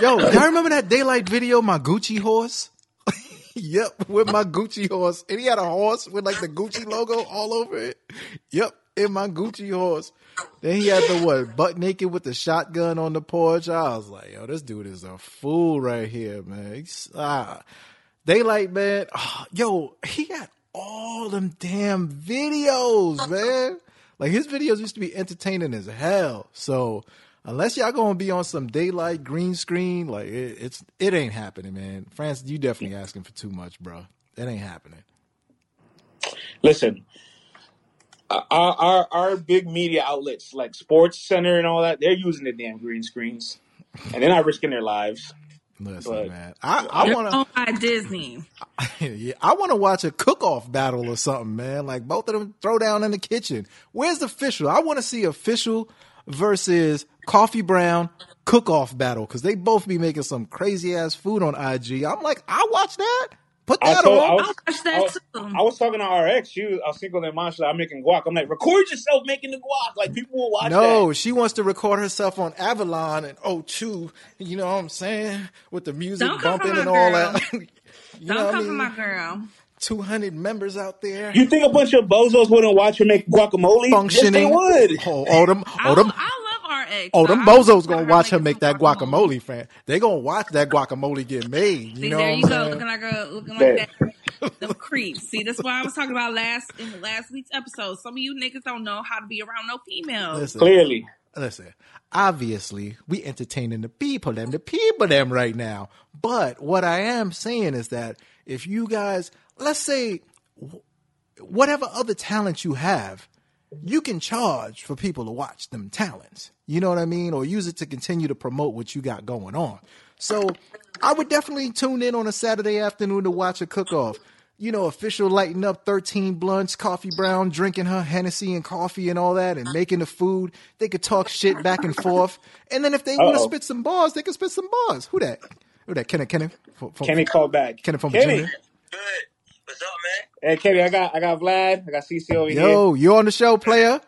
Yo, y'all remember that Daylyt video, my Gucci horse? yep, with my Gucci horse. And he had a horse with like the Gucci logo all over it. Yep, in my Gucci horse. Then he had the what, butt naked with the shotgun on the porch. I was like, yo, this dude is a fool right here, man. Ah. Daylyt, man. ah, yo, he got all them damn videos, man. Like his videos used to be entertaining as hell. So unless y'all gonna be on some Daylyt green screen, like it, it's it ain't happening, man. France, you definitely asking for too much, bro. It ain't happening. Listen, Uh, our, our our big media outlets like Sports Center and all that, they're using the damn green screens, and they're not risking their lives. Listen, But- man. I, I wanna by Disney. (laughs) yeah, I wanna watch a cook off battle or something, man. Like both of them throw down in the kitchen. Where's the official? I wanna see official versus Coffee Brown cook off battle because they both be making some crazy ass food on IG. I'm like, I watch that. Put I that told- on. I was- I'll watch I was, too. I was talking to RX. She was, I was single in mom. She's like, I'm making guac. I'm like, record yourself making the guac. Like people will watch No, that. she wants to record herself on Avalon and O2, you know what I'm saying? With the music Don't bumping and all girl. that. (laughs) you know Don't what I come for my girl. 200 members out there You think a bunch of bozos wouldn't watch her make guacamole? functioning. Yes, they would. Oh, oh, them, I, oh, them, I love oh, so them I bozos gonna watch her make that guacamole, fan. They gonna watch that guacamole get made. You See, know there you go, saying? looking like a looking like that. Them creeps. See, that's why I was talking about last in the last week's episode. Some of you niggas don't know how to be around no females. Listen, Clearly. listen, obviously we entertaining the people them, the people them right now. But what I am saying is that if you guys, let's say, whatever other talent you have, you can charge for people to watch them talents. You know what I mean? Or use it to continue to promote what you got going on. So I would definitely tune in on a Saturday afternoon to watch a cook off. You know, official lighting up 13 blunts, coffee brown, drinking her Hennessy and coffee and all that, and making the food. They could talk shit back and forth. And then if they want to spit some bars, they can spit some bars. Who that? Who that? Kenny, Kenny? From, from- Kenny called back. Kenny from Kenny. Virginia? Good. What's up, man? Hey, Kenny, I got I got Vlad. I got CC over here. Yo, you on the show, player?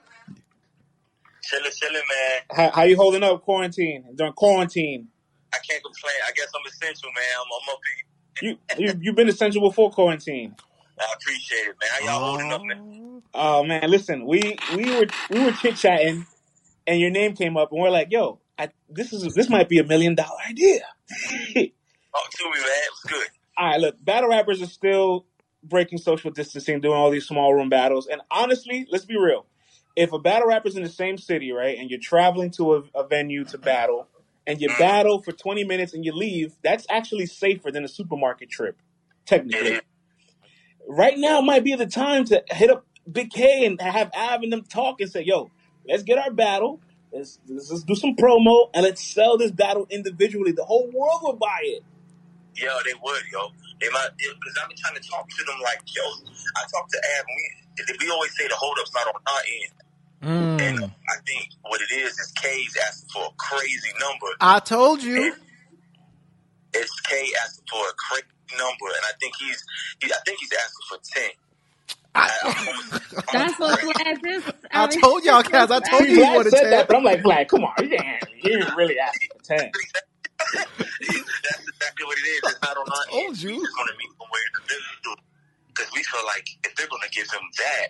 Chilling, chilling, man. How, how you holding up quarantine during quarantine? I can't complain. I guess I'm essential, man. I'm, I'm up here. You you you've been essential before quarantine. (laughs) I appreciate it, man. How y'all holding up, man? Oh man, listen, we we were we were chit chatting, and your name came up, and we're like, "Yo, I, this is this might be a million dollar idea." (laughs) Talk to me, man. It was good. all right, look, battle rappers are still breaking social distancing, doing all these small room battles, and honestly, let's be real, if a battle rapper's in the same city, right, and you're traveling to a, a venue to battle, and you battle for 20 minutes and you leave, that's actually safer than a supermarket trip, technically. Mm-hmm. Right now might be the time to hit up Big K and have Av and them talk and say, yo, let's get our battle. Let's, let's, do some promo and let's sell this battle individually. The whole world will buy it. Yo, they would, yo. They might because I've been trying to talk to them like, yo. I talked to Av, and we we always say the hold up's not on our end, and Mm. I think what it is is K's asking for a crazy number. I told you. It's K asking for a crazy number, and I think he's, he, I think he's asking for ten. I, I'm almost, I'm (laughs) That's what Vlad just. I told y'all, Kaz. I told you he wanted said ten. that, but I'm like, Vlad, come on, you didn't, you didn't really ask for 10. (laughs) That's exactly what it is. It's not on our told end. you. We just want to meet somewhere in the middle because we feel like if they're going to give him that,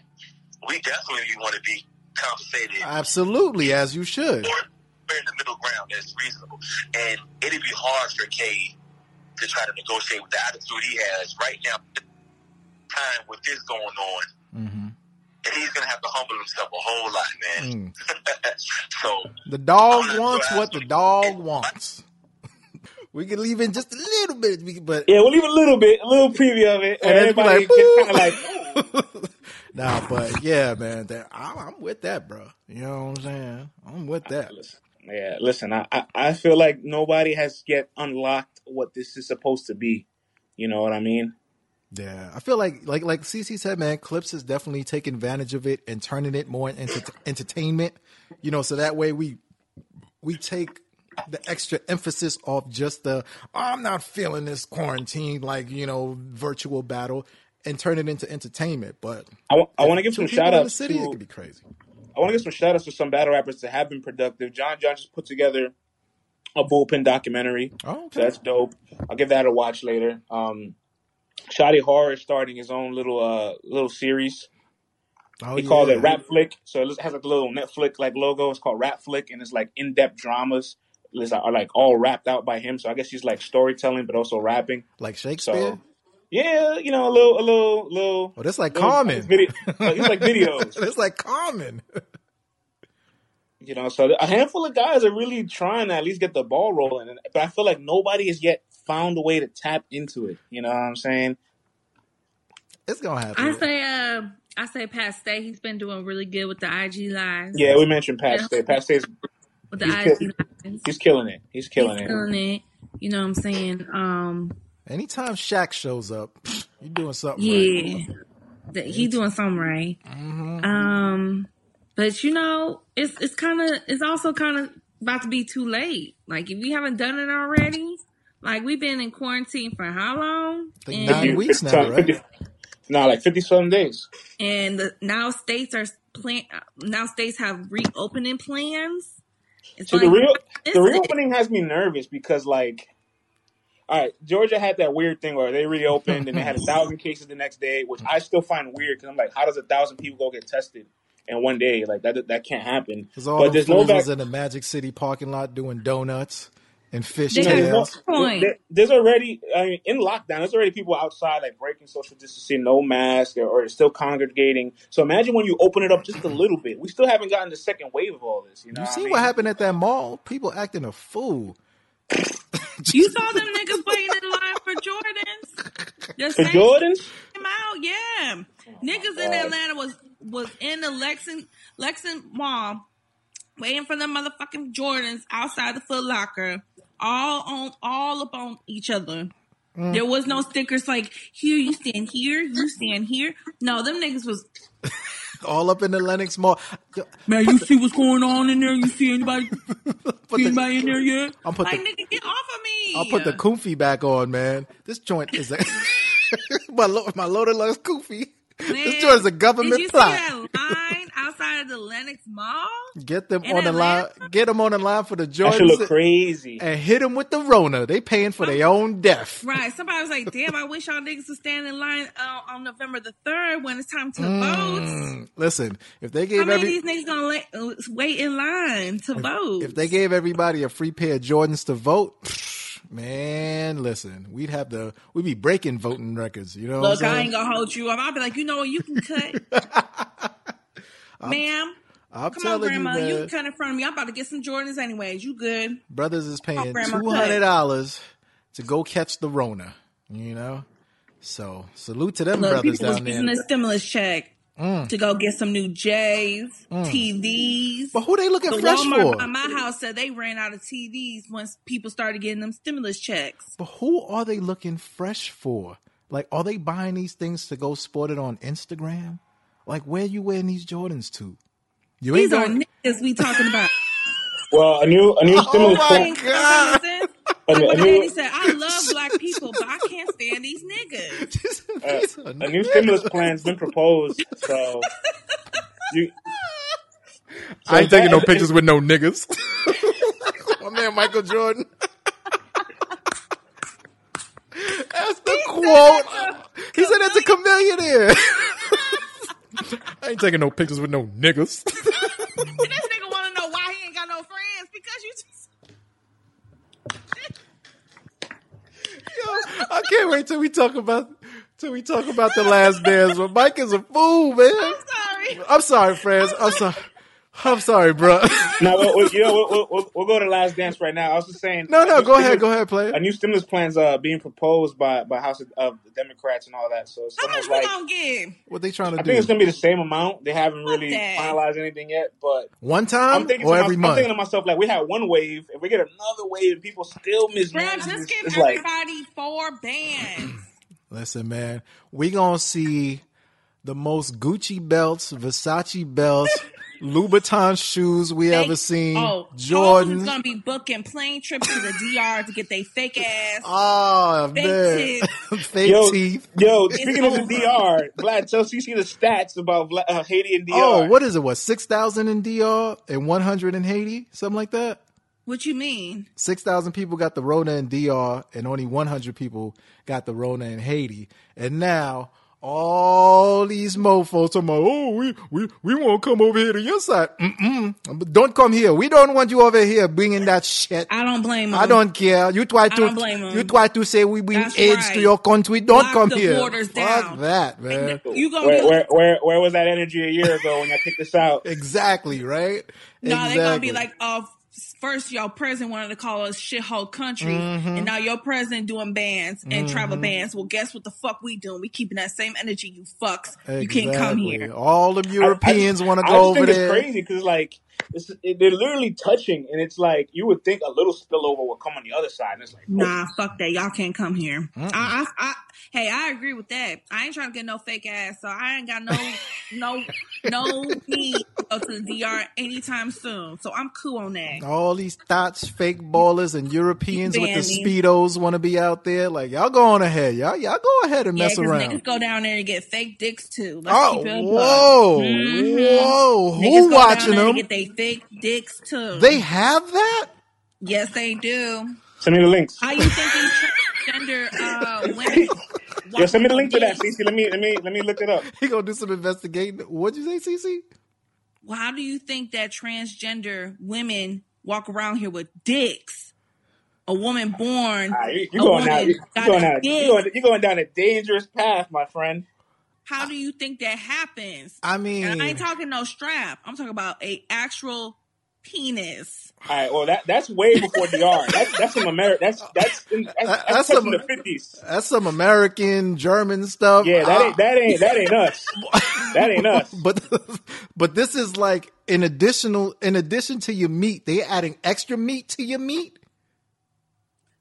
we definitely want to be compensated Absolutely, as you should. or in the middle ground that's reasonable. And it'd be hard for K to try to negotiate with the attitude he has right now. Time with this going on, hmm and he's gonna have to humble himself a whole lot, man. Mm. (laughs) so The dog wants what the dog wants. (laughs) We can leave in just a little bit, but Yeah, we'll leave a little bit, a little preview of it, and, and then be everybody like, gets kind of like, (laughs) nah, but yeah, man, that, I'm, I'm with that, bro. You know what I'm saying? I'm with that. Listen, yeah, listen. I, I I feel like nobody has yet unlocked what this is supposed to be. You know what I mean? Yeah, I feel like like like CC said, man, Clips is definitely taking advantage of it and turning it more into entertainment. You know, so that way we we take the extra emphasis off just the oh, I'm not feeling this quarantine like you know virtual battle and turn it into entertainment. But I want to give some shout outs city, it to could be crazy. I want to give some shout outs to some battle rappers that have been productive. John John just put together a bullpen documentary. Oh, So that's dope. I'll give that a watch later. Um, Shotty Horroh is starting his own little uh little series. Oh, he called it Rap Flick. So it has like a little Netflix like logo. It's called Rap Flick, and it's like in depth dramas. It's are like all rapped out by him. So I guess he's like storytelling, but also rapping. like Shakespeare. So yeah, you know, a little, a little, little. oh, that's like little Common. Video, (laughs) it's like videos. that's like Common. You know, so a handful of guys are really trying to at least get the ball rolling, but I feel like nobody has yet found a way to tap into it. You know what I'm saying? It's gonna happen. I say, uh, I say, Pat Stay. He's been doing really good with the IG lives. Yeah, we mentioned Pat Yeah. Stay. Pat Stay's with the he's IG kill- lives. he's killing it. He's killing He's it. killing it. You know what I'm saying? Um, Anytime Shaq shows up, (sniffs) you're doing something. right. yeah, that he doing something right. Mhm. Um, but you know, it's it's kind of it's also kind of about to be too late. Like if we haven't done it already, like we've been in quarantine for how long? I think And- nine weeks now, right? No, like fifty-seven days. and the, now states are plan. Now states have reopening plans. It's So the real the reopening has me nervous because like, all right, Georgia had that weird thing where they reopened and they had a (laughs) thousand cases the next day, which I still find weird because I'm like, how does a thousand people go get tested in one day? Like that that can't happen. Because all But those there's no fools vac- was in the Magic City parking lot doing donuts and fish They got There's, no, no- tails. there's already, I mean, in lockdown, there's already people outside like breaking social distancing, no mask, or, or still congregating. So imagine when you open it up just a little bit. We still haven't gotten the second wave of all this. You know, You what see I mean? what happened at that mall? People acting a fool. You saw them niggas waiting in line for Jordans. The For same Jordans, came out, yeah. Oh niggas in Atlanta was was in the Lexington Lexington Mall waiting for the motherfucking Jordans outside the Foot Locker, all on all up on each other. Mm. There was no stickers like here you stand here, you stand here. No, them niggas was All up in the Lenox Mall. man. You see what's going on in there? You see anybody? (laughs) Put See the, anybody in there yet? I'll put like the nigga, get off of me! I'll put the kufi back on, man. This joint is a (laughs) my lo- my loaded lux kufi. This joint is a government Did you plot. The Lenox Mall? Get them In on the line. Get them on the line for the that should look Jordans crazy. and hit them with the Rona. They paying for their own death. Right. Somebody was like, "Damn, I wish y'all niggas would stand in line uh, on November the third when it's time to vote." Mm, listen, if they How gave many every of these niggas gonna lay, uh, wait in line to vote? if they gave everybody a free pair of Jordans to vote, man, listen, we'd have the we'd be breaking voting records. You know, what Look, I'm I ain't gonna hold you up. I'll be like, you know what, you can cut, (laughs) ma'am. I'm Come on, Grandma. you, You, cut in front of me. I'm about to get some Jordans anyways. You good? Brothers is paying two hundred dollars to go catch the Rona. You know, so salute to them Look, brothers people was down using there. the stimulus check mm. to go get some new J's, mm. TVs. But who they looking The fresh Walmart for? by my house said they ran out of TVs once people started getting them stimulus checks. But who are they looking fresh for? Like, are they buying these things to go sport it on Instagram? Like, where you wearing these Jordans to? You ain't These are going. niggas we talking about. (laughs) Well, a new a new oh stimulus my plan. God. Like A, my a daddy new said, I love black people, but I can't stand these niggas. (laughs) These uh, are a new stimulus plan's been proposed. So you. so I ain't taking no pictures with no niggas. (laughs) My man Michael Jordan. That's the quote. He said that's a chameleon here. (laughs) I ain't taking no pictures with no niggas. (laughs) This nigga want to know why he ain't got no friends because you just. Yo, I can't wait till we talk about till we talk about the last dance. But Mike is a fool, man. I'm sorry. I'm sorry, friends. I'm sorry. I'm sorry, bro. (laughs) No, we'll, we'll, you know, we'll, we'll, we'll, we'll go to last dance right now. I was just saying. No, no, new go ahead, go ahead, play A new stimulus plan's uh being proposed by by House of, of the Democrats and all that. So it's How much almost we gonna give? What they trying to do. I think it's gonna be the same amount. They haven't really that. finalized anything yet, but One I'm time thinking or every my, I'm thinking to myself like we had one wave, if we get another wave and people still miss. Bro, mismanage, just it's, give it's like everybody four bands. (clears throat) Listen, man, we gonna see the most Gucci belts, Versace belts, Louboutin shoes we ever seen. Oh, Jordan. Jordan's gonna be booking plane trips to the DR to get their fake ass. Oh (laughs) Fake man, (laughs) fake yo, teeth. yo. Speaking of the over. DR, Vlad, tell CC the stats about Vla- uh, Haiti and DR. Oh, what is it? What six thousand in DR and one hundred in Haiti, something like that. What you mean? Six thousand people got the Rona in DR, and only one hundred people got the Rona in Haiti. And now all these mofos talking about, oh, we we we won't come over here to your side. Mm-mm. Don't come here. We don't want you over here bringing that shit. I don't blame them. I don't care. You try to don't blame 'em. you try to say we bring That's AIDS to your country. Don't Lock come the here. borders Fuck down. that, man. (laughs) You gonna where, where, where, where was that energy a year ago when I kicked this out? Exactly, right? No, exactly. they're gonna be like, uh, first your president wanted to call us shithole country, Mm-hmm. and now your president doing bans and travel bans. Well, guess what the fuck we doing? We keeping that same energy, you fucks. You can't come here. All the Europeans want to I go just over think there. it's crazy because like it's, it, they're literally touching, and it's like you would think a little spillover would come on the other side, and it's like oh, Nah, fuck that. Y'all can't come here. I, I, I, hey, I agree with that. I ain't trying to get no fake ass, so I ain't got no, (laughs) no, no need to go to the DR anytime soon. So I'm cool on that. All these thoughts, fake ballers, and Europeans with the speedos want to be out there. Like y'all go on ahead, y'all y'all go ahead and Yeah, mess around. niggas go down there and get fake dicks too. Let's Oh, keep it a buck. whoa, Mhm. whoa! Niggas Who watching down there them? To they fake dicks too. They have that. yes, they do. send me the links. How you think these transgender uh, (laughs) women? Yeah, send me the link to that, dicks? CC. Let me let me let me look it up. He gonna do some investigating. What'd you say, CC? Well, how do you think that transgender women walk around here with dicks? A woman born. Ah, you, you a going down? woman You, you got going a down? You going, you going down a dangerous path, my friend. How do you think that happens? I mean, And I ain't talking no strap. I'm talking about a actual penis. All right, well that that's way before DR. That's that's some America. That's that's that's, that's, uh, That's that's some- the fifties. that's some American German stuff. Yeah, that ain't uh, that ain't that ain't us. (laughs) That ain't us. but but this is like an additional in addition to your meat, they adding extra meat to your meat.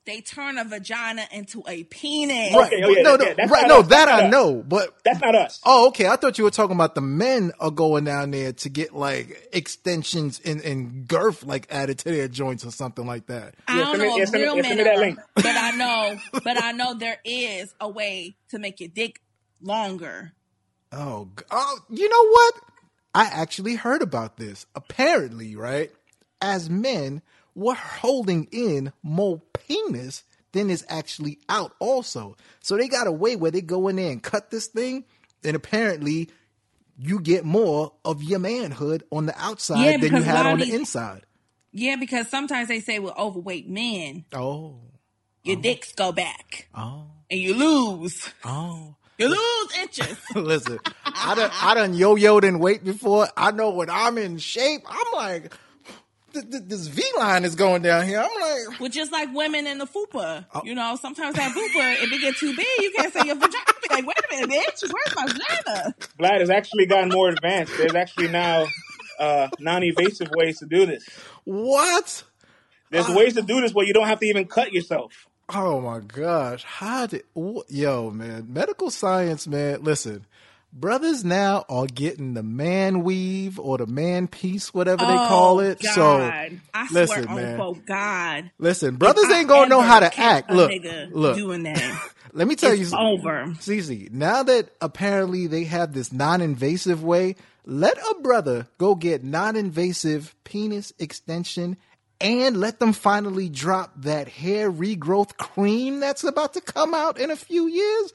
They turn a vagina into a penis. Right? Okay, oh, yeah, no, that- no, yeah, right? No, us. that That's I not us. know. But That's not us. oh, okay. I thought you were talking about the men are going down there to get like extensions and and girth like added to their joints or something like that. I Yeah, don't send me- know yeah, if send me- real yeah, men that are, link. but I know, but I know there is a way to make your dick longer. Oh, oh, you know what? I actually heard about this. Apparently, right? As men, we're holding in more penis than is actually out, also. So they got a way where they go in there and cut this thing, and apparently, you get more of your manhood on the outside Yeah, than you had on the inside. Yeah, because sometimes they say with overweight men, Oh, your dicks go back oh, and you lose. oh. You lose inches. (laughs) Listen, I done, I done yo-yoed in weight before. I know when I'm in shape, I'm like, this V line is going down here. I'm like, Well, just like women in the fupa. Oh. You know, sometimes that fupa, if it get too big, you can't say your vagina. Be like, wait a minute, bitch, where's my vagina? Vlad has actually gotten more advanced. There's actually now uh, non-evasive ways to do this. what? There's ways to do this where you don't have to even cut yourself. Oh my gosh. How did, wh- yo, man, medical science, man. Listen, brothers now are getting the man weave or the man piece, whatever they oh, call it. Oh, So, I listen, swear man. on God. listen, brothers if ain't gonna know how to act. Look, look, doing that. (laughs) let me tell it's you. over. Cece, now that apparently they have this non-invasive way, let a brother go get non-invasive penis extension and let them finally drop that hair regrowth cream that's about to come out in a few years.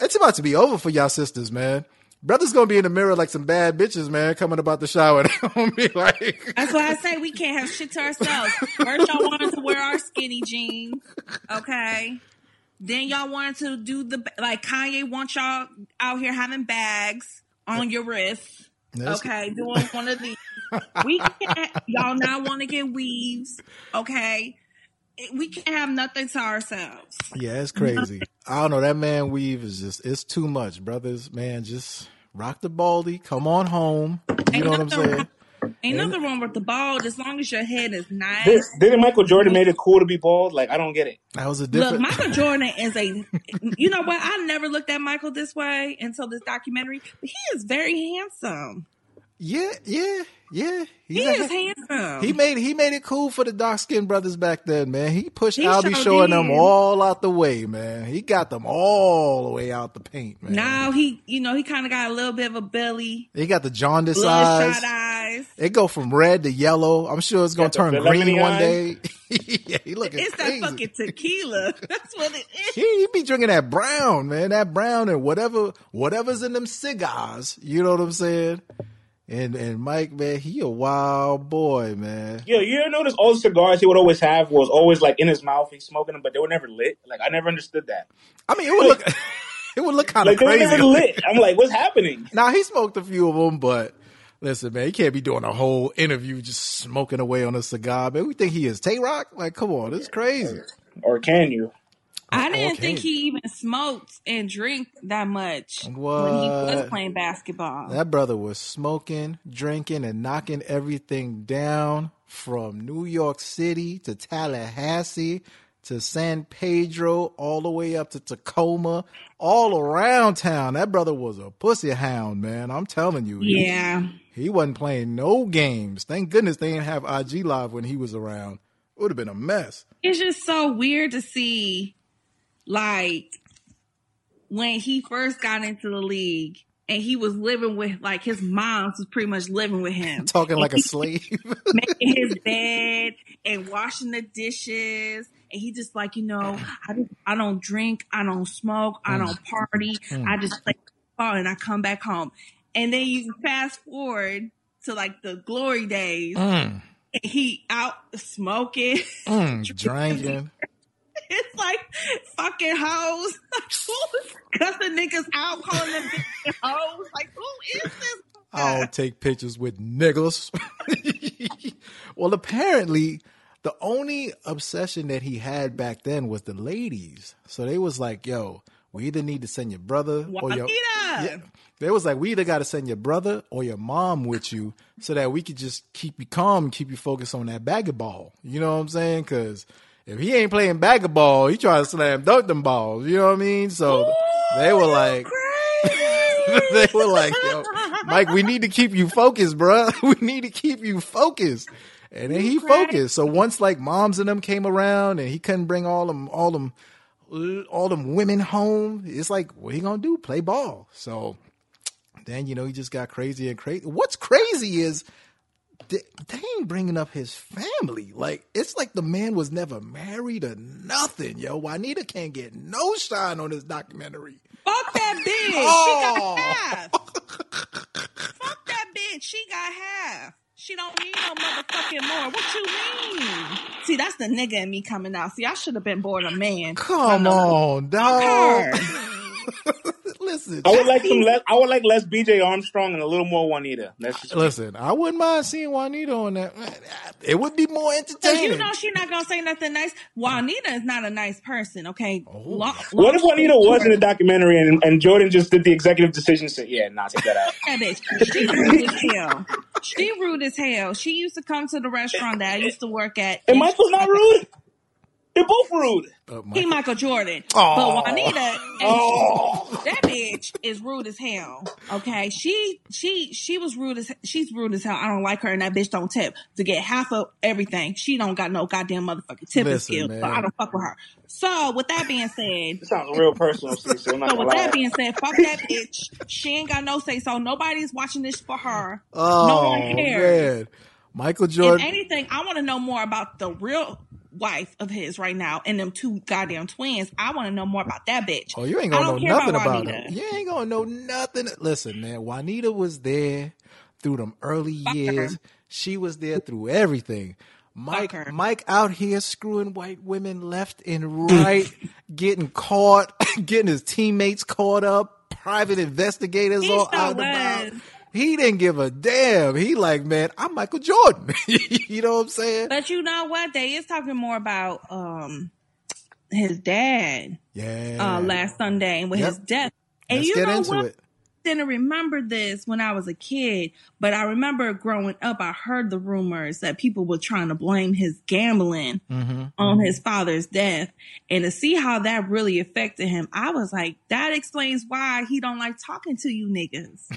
It's about to be over for y'all sisters, man. Brothers gonna be in the mirror like some bad bitches, man, coming about the shower. (laughs) Be like, That's why I say we can't have shit to ourselves. First, y'all wanted to wear our skinny jeans, okay? Then y'all wanted to do the like Kanye wants y'all out here having bags on your wrists, That's- okay? Doing one of these. We can't. Y'all now want to get weaves, okay? We can't have nothing to ourselves. yeah, it's crazy. I don't know. That man weave is just, it's too much, brothers. Man, just rock the baldy. Come on home. You know what I'm saying? wrong- Ain't nothing wrong with the bald as long as your head is nice. This, didn't Michael Jordan made it cool to be bald? Like I don't get it. That was a Look. Michael Jordan is a. You know what? I never looked at Michael this way until this documentary. But he is very handsome. yeah, yeah, yeah. He He's a- is handsome. He made he made it cool for the dark skinned brothers back then, man. He pushed He Albie sure showing them all out the way, man. He got them all the way out the paint, man. now he, you know, he kind of got a little bit of a belly, He got the jaundice eyes. bloodshot eyes. It go from red to yellow. I'm sure it's gonna turn the green one eyes. day. (laughs) yeah, he looking It's that fucking tequila. (laughs) That's what it is. he, he be drinking that brown, man. That brown and whatever whatever's in them cigars. You know what I'm saying? And and Mike, man, he a wild boy, man. Yo, you ever notice all the cigars he would always have was always like in his mouth. He's smoking them, but they were never lit. Like I never understood that. I mean, it would look (laughs) it would look kind of Like they were crazy. never lit. I'm like, what's happening? (laughs) Now he smoked a few of them, but listen, man, he can't be doing a whole interview just smoking away on a cigar. Man, we think he is Tay Roc. Like, come on, it's crazy. Or can you? I didn't Okay. think he even smoked and drank that much when he was playing basketball. That brother was smoking, drinking, and knocking everything down from New York City to Tallahassee to San Pedro, all the way up to Tacoma, all around town. That brother was a pussy hound, man. I'm telling you. He- yeah. He wasn't playing no games. Thank goodness they didn't have IG Live when he was around. It would have been a mess. it's just so weird to see like when he first got into the league and he was living with like his mom was pretty much living with him. (laughs) Talking like a slave. (laughs) making his bed and washing the dishes. And he just like you know I, just, I don't drink i don't smoke i don't party. I just play football and i come back home. And then you fast forward to like the glory days. Mm, and he out smoking (laughs) mm, drinking. It's like fucking hoes. (laughs) Cussing niggas out, calling them hoes. Like, who is this? (laughs) I'll take pictures with niggas. (laughs) well, apparently, the only obsession that he had back then was the ladies. So they was like, "Yo, we either need to send your brother or your." Yeah. They was like, "We either got to send your brother or your mom with you, so that we could just keep you calm, and keep you focused on that bag of ball." You know what I'm saying? Because if he ain't playing bag of ball, he trying to slam dunk them balls. You know what I mean? So they were like. (laughs) they were like, yo, Mike, we need to keep you focused, bro. (laughs) We need to keep you focused. And then he focused. So once like moms and them came around and he couldn't bring all them, all them, all them women home, it's like, what he gonna do? Play ball. So then, you know, he just got crazy and crazy. What's crazy is they, ain't bringing up his family. Like, it's like the man was never married or nothing, yo. Juanita can't get no shine on this documentary. Fuck that bitch. Oh. She got oh. half. Fuck that bitch. She got half. She don't need no motherfucking more. What you mean? See, that's the nigga in me coming out. See, I should have been born a man. Come on, dog. (laughs) Her. listen. I would like some less. I would like less BJ Armstrong and a little more Juanita. That's just Listen, I wouldn't mind seeing Juanita on that. It would be more Cause entertaining. you know she's not gonna say nothing nice. Juanita is not a nice person, okay? Oh. Long- What if Juanita story was in the documentary and, and Jordan just did the executive decision? Said, "Yeah, nah, take that out." that bitch. She rude as hell. She rude as hell. She used to come to the restaurant that I used to work at. And Michael's not rude. They're both rude. Uh, He Michael- Michael Jordan. Aw. But Juanita, Oh, (laughs) that bitch is rude as hell. Okay, she she she was rude as she's rude as hell. I don't like her, and that bitch don't tip to get half of everything. She don't got no goddamn motherfucking tipping Listen, skills, so. I don't fuck with her. So with that being said, this sounds real personal. Cece. I'm not so with lie. that being said, fuck that bitch. She ain't got no say so. Nobody's watching this for her. oh, no one cares. man. Michael If Jordan. anything, I want to know more about the real wife of his right now and them two goddamn twins. I want to know more about that bitch. Oh, you ain't gonna know nothing about about. You ain't gonna know nothing. Listen, man, Juanita was there through them early Fuck her. years. She was there through everything. Mike, her. Mike out here screwing white women left and right, (laughs) getting caught, (laughs) getting his teammates caught up, private investigators He all sure out and about. He didn't give a damn. He like, man, I'm Michael Jordan. (laughs) you know what I'm saying? But you know what? They is talking more about um his dad Yeah. uh last Sunday and with Yep. his death. And Let's you get know into what? it. didn't remember this when I was a kid, but I remember growing up, I heard the rumors that people were trying to blame his gambling Mm-hmm. on his father's death. And to see how that really affected him, I was like, that explains why he don't like talking to you niggas. (laughs)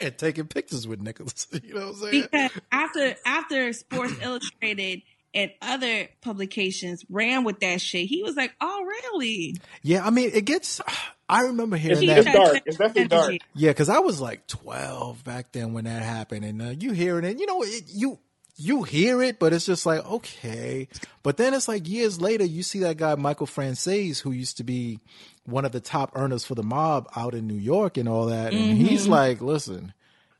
And taking pictures with Nicholas. (laughs) You know what I'm saying? Because after after Sports Illustrated and other publications ran with that shit, he was like, "Oh, really?" Yeah, I mean, it gets. I remember hearing He that. It's dark. It's definitely dark. Yeah, because I was like 12 back then when that happened, and uh, you hearing it, you know, it, you you hear it, but it's just like okay. But then it's like years later, you see that guy Michael Franzese, who used to be one of the top earners for the mob out in New York and all that, and mm-hmm. he's like, listen,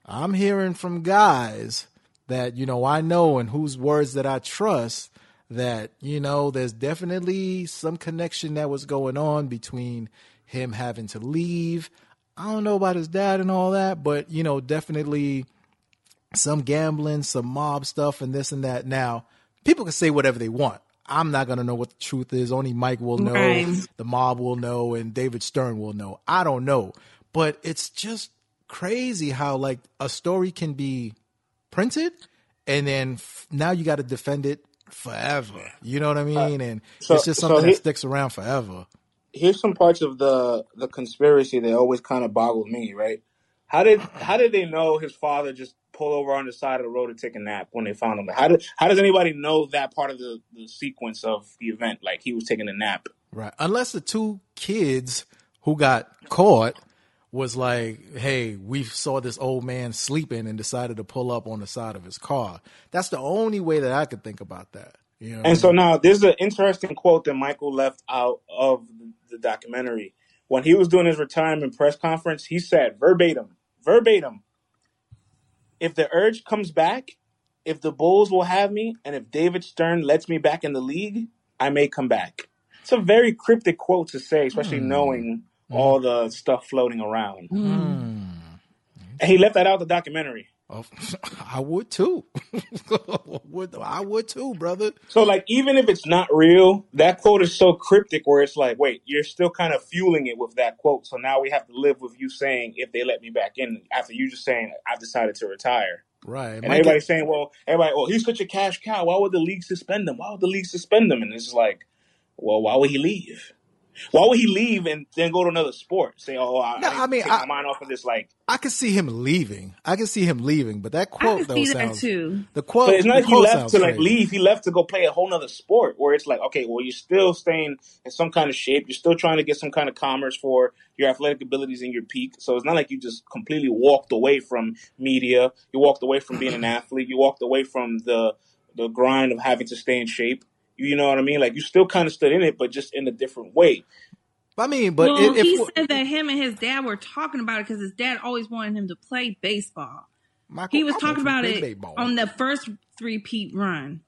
I'm hearing from guys that you know I know and whose words that I trust that you know there's definitely some connection that was going on between him having to leave. I don't know about his dad and all that, but you know definitely some gambling, some mob stuff, and this and that. Now people can say whatever they want. I'm not gonna know what the truth is. Only Mike will know. Right. The mob will know, and David Stern will know. I don't know, but it's just crazy how like a story can be printed and then f- now you got to defend it forever. You know what I mean? And so- it's just so something he- that sticks around forever. Here's some parts of the the conspiracy that always kind of boggled me. Right? How did how did they know his father just pulled over on the side of the road to take a nap when they found him? How did how does anybody know that part of the, the sequence of the event? Like he was taking a nap. Right. Unless the two kids who got caught was like, hey, we saw this old man sleeping and decided to pull up on the side of his car. That's the only way that I could think about that. You know I And so mean? now there's an interesting quote that Michael left out of the documentary. When he was doing his retirement press conference, he said verbatim, verbatim, if the urge comes back, if the Bulls will have me, and if David Stern lets me back in the league, I may come back. It's a very cryptic quote to say, especially Hmm. knowing all the stuff floating around. Hmm. And he left that out of the documentary. Oh, (laughs) I would too. (laughs) I would too, brother. So like even if it's not real, that quote is so cryptic where it's like, wait, you're still kind of fueling it with that quote. So now we have to live with you saying if they let me back in after you just saying I've decided to retire. Right. And everybody's saying, well, everybody, well, he's such a cash cow. Why would the league suspend him? Why would the league suspend him? And it's like, well, why would he leave? Why would he leave and then go to another sport? Say, oh, I, No, I, I mean, take I- my mind off of this. Like, I could see him leaving. I could see him leaving, but that quote can though see that sounds too. the quote. But it's not like he left to like crazy. leave. He left to go play a whole other sport where it's like, okay, well, you're still staying in some kind of shape. You're still trying to get some kind of commerce for your athletic abilities in your peak. So it's not like you just completely walked away from media. You walked away from being an athlete. You walked away from the the grind of having to stay in shape. You, you know what I mean? Like you still kind of stood in it, but just in a different way. I mean, but well, if, if he said that him and his dad were talking about it because his dad always wanted him to play baseball. Michael, He was I talking want you to about it baseball. on the first three peat run.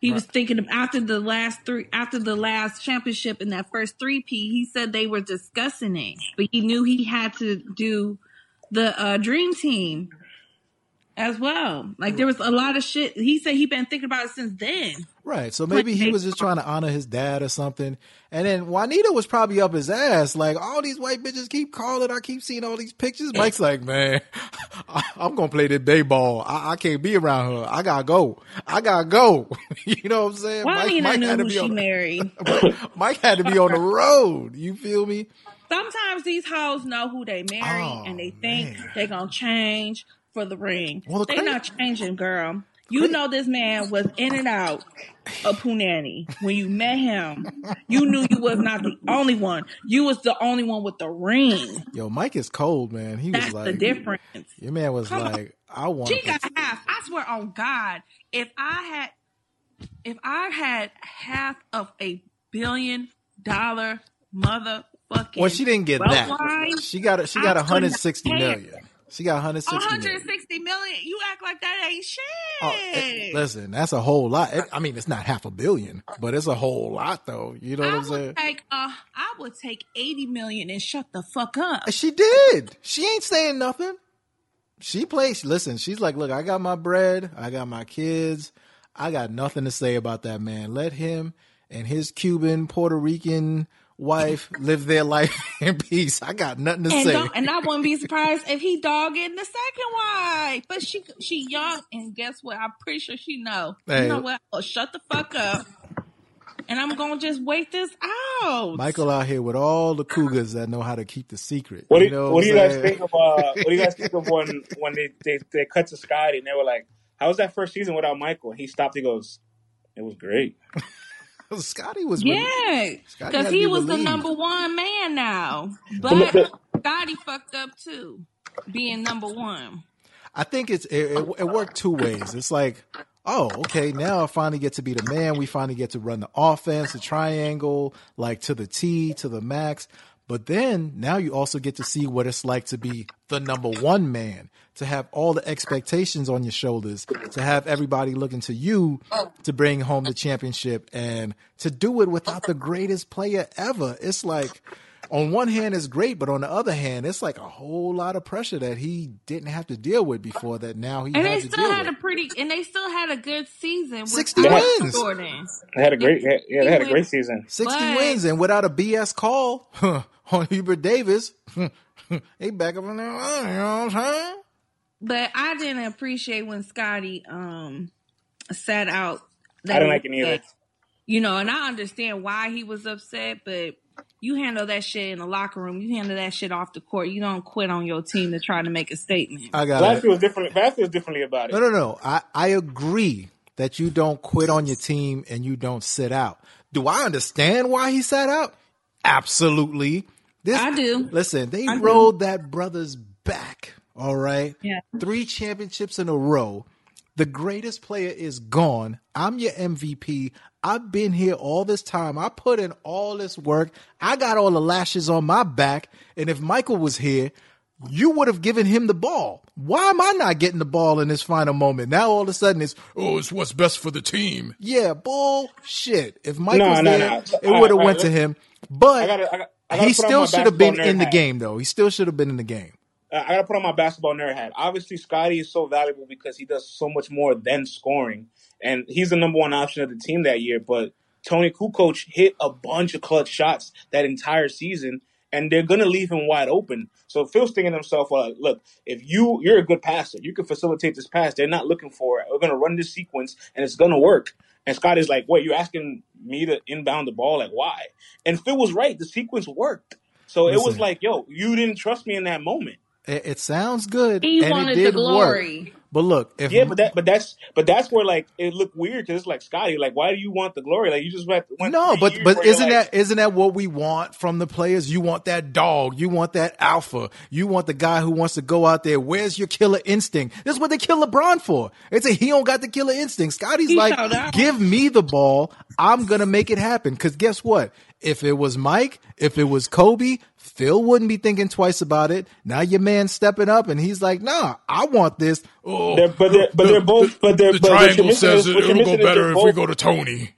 He was thinking of after the last three, after the last championship in that first three P. He said they were discussing it, but he knew he had to do the uh, dream team as well. Like there was a lot of shit. He said he been thinking about it since then. Right. So maybe he was just trying to honor his dad or something. And then Juanita was probably up his ass. Like, all these white bitches keep calling. I keep seeing all these pictures. Mike's (laughs) like, man, I, am going to play this day ball. I, I, can't be around her. I got to go. I got to go. (laughs) you know what I'm saying? Juanita Mike, Mike had to be on, married. (laughs) Mike had to be on the road. You feel me? Sometimes these hoes know who they marry oh, and they think they're going to change for the ring. Well, the they're crazy- not changing, girl. You know this man was in and out of Punani. When you met him, you knew you was not the only one. You was the only one with the ring. Yo, Mike is cold, man. He That's was like the difference. Your man was Come like, on. I want She got half. I swear on God, if I had if I had half of a billion dollar motherfucking Well, she didn't get that. Line, she got a, she got 160 million. She got 160 160 million. million. You act like that ain't shit. Oh, it, listen, that's a whole lot. It, I mean, it's not half a billion, but it's a whole lot though. You know what I am saying? Take, uh, I would take 80 million and shut the fuck up. She did. She ain't saying nothing. She plays. Listen, she's like, look, I got my bread. I got my kids. I got nothing to say about that man. Let him and his Cuban, Puerto Rican, wife live their life (laughs) in peace. I got nothing to and say. And I wouldn't be surprised if he dogging the second wife. But she she young, and guess what? I'm pretty sure she know. Hey. You know what? Oh, shut the fuck up. And I'm gonna just wait this out. Michael out here with all the cougars that know how to keep the secret. What do you, know what, what do you guys think of? Uh, what do you guys think of when when they, they they cut to Scotty and they were like, "How was that first season without Michael?" He stopped. He goes, "It was great." (laughs) Scotty was yeah, because he was the number one man now. But Scotty fucked up too, being number one. I think it's it, it, it, worked two ways. It's like, oh, okay, now I finally get to be the man. We finally get to run the offense, the triangle, like to the T, to the max. But then now you also get to see what it's like to be the number one man, to have all the expectations on your shoulders, to have everybody looking to you to bring home the championship and to do it without the greatest player ever. It's like, on one hand, it's great, but on the other hand, it's like a whole lot of pressure that he didn't have to deal with before that now he and they still had with. a pretty and they still had a good season. Sixty wins. Jordan. They had a great yeah, they had a great season. Sixty but, wins and without a BS call (laughs) on Hubert Davis, (laughs) he back up in there. You know what I'm saying? But I didn't appreciate when Scotty um sat out. I didn't like it either. You know, and I understand why he was upset, but you handle that shit in the locker room. You handle that shit off the court. You don't quit on your team to try to make a statement. I got Vlad feels different. Vlad feels differently about it. No, no, no. I, I agree that you don't quit on your team and you don't sit out. Do I understand why he sat out? Absolutely. This, I do. Listen, they I rolled do. that brother's back. All right. Yeah. Three championships in a row. The greatest player is gone. I'm your MVP. I've been here all this time. I put in all this work. I got all the lashes on my back. And if Michael was here, you would have given him the ball. Why am I not getting the ball in this final moment? Now all of a sudden it's, oh, it's what's best for the team. Yeah, bullshit. If Mike no, was no, there, no. it would have went right, to him. But I gotta, I gotta, I he still should have been in the game, though. He still should have been in the game. I gotta put on my basketball nerd hat. Obviously, Scotty is so valuable because he does so much more than scoring and he's the number one option of the team that year. But Toni Kukoc hit a bunch of clutch shots that entire season, and they're gonna leave him wide open. So Phil's thinking to himself, well, look, if you you're a good passer, you can facilitate this pass. They're not looking for it. We're gonna run this sequence, and it's gonna work. And Scott is like, wait, you're asking me to inbound the ball? Like, why? And Phil was right. The sequence worked. So Listen. it was like, yo, you didn't trust me in that moment. It, it sounds good. He and wanted it did the glory. Work. But look, if yeah, but that, but that's, but that's where like it looked weird because it's like Scotty, like why do you want the glory? Like you just went. went no, but but isn't like, that isn't that what we want from the players? You want that dog, you want that alpha, you want the guy who wants to go out there. Where's your killer instinct? This is what they kill LeBron for. It's a he don't got the killer instinct. Scotty's like, give me the ball, I'm gonna make it happen. Because guess what? if it was Mike, if it was Kobe, Phil wouldn't be thinking twice about it. Now your man stepping up and he's like, "Nah, I want this." Oh, They're- but they're- but they're both- but they're- the but triangle says is- it, what you're it'll go better they're if we go to Tony.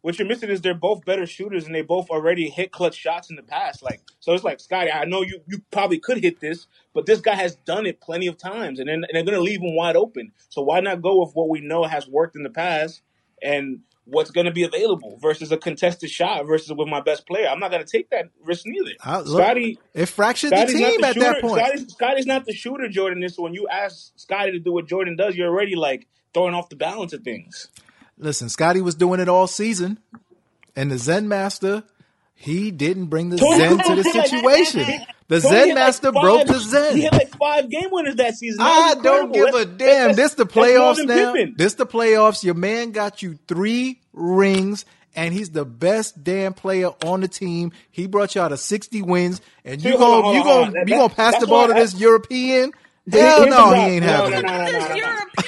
what you're missing is they're both better shooters and they both already hit clutch shots in the past. Like so, it's like Scotty. I know you you probably could hit this, but this guy has done it plenty of times, and then and they're gonna leave him wide open. So why not go with what we know has worked in the past and what's gonna be available versus a contested shot versus with my best player? I'm not gonna take that risk neither. Look, Scotty. it fractured the Scotty's team the at shooter. that point. Scotty's, Scotty's not the shooter, Jordan. Is so when you ask Scotty to do what Jordan does, you're already like throwing off the balance of things. Listen, Scotty was doing it all season, and the Zen Master, he didn't bring the Tony Zen to the hit like- situation. The Tony Zen hit like Master five- broke the Zen. He had like five game winners that season. That I was don't give a damn. that's- This the playoffs now. Pippen. This the playoffs. Your man got you three rings, and he's the best damn player on the team. He brought you out of sixty wins, and you See, gonna you on, gonna you gonna pass the ball to why I- this European? Hell no, he ain't No, having no, it. no, no, no, This no, no. European.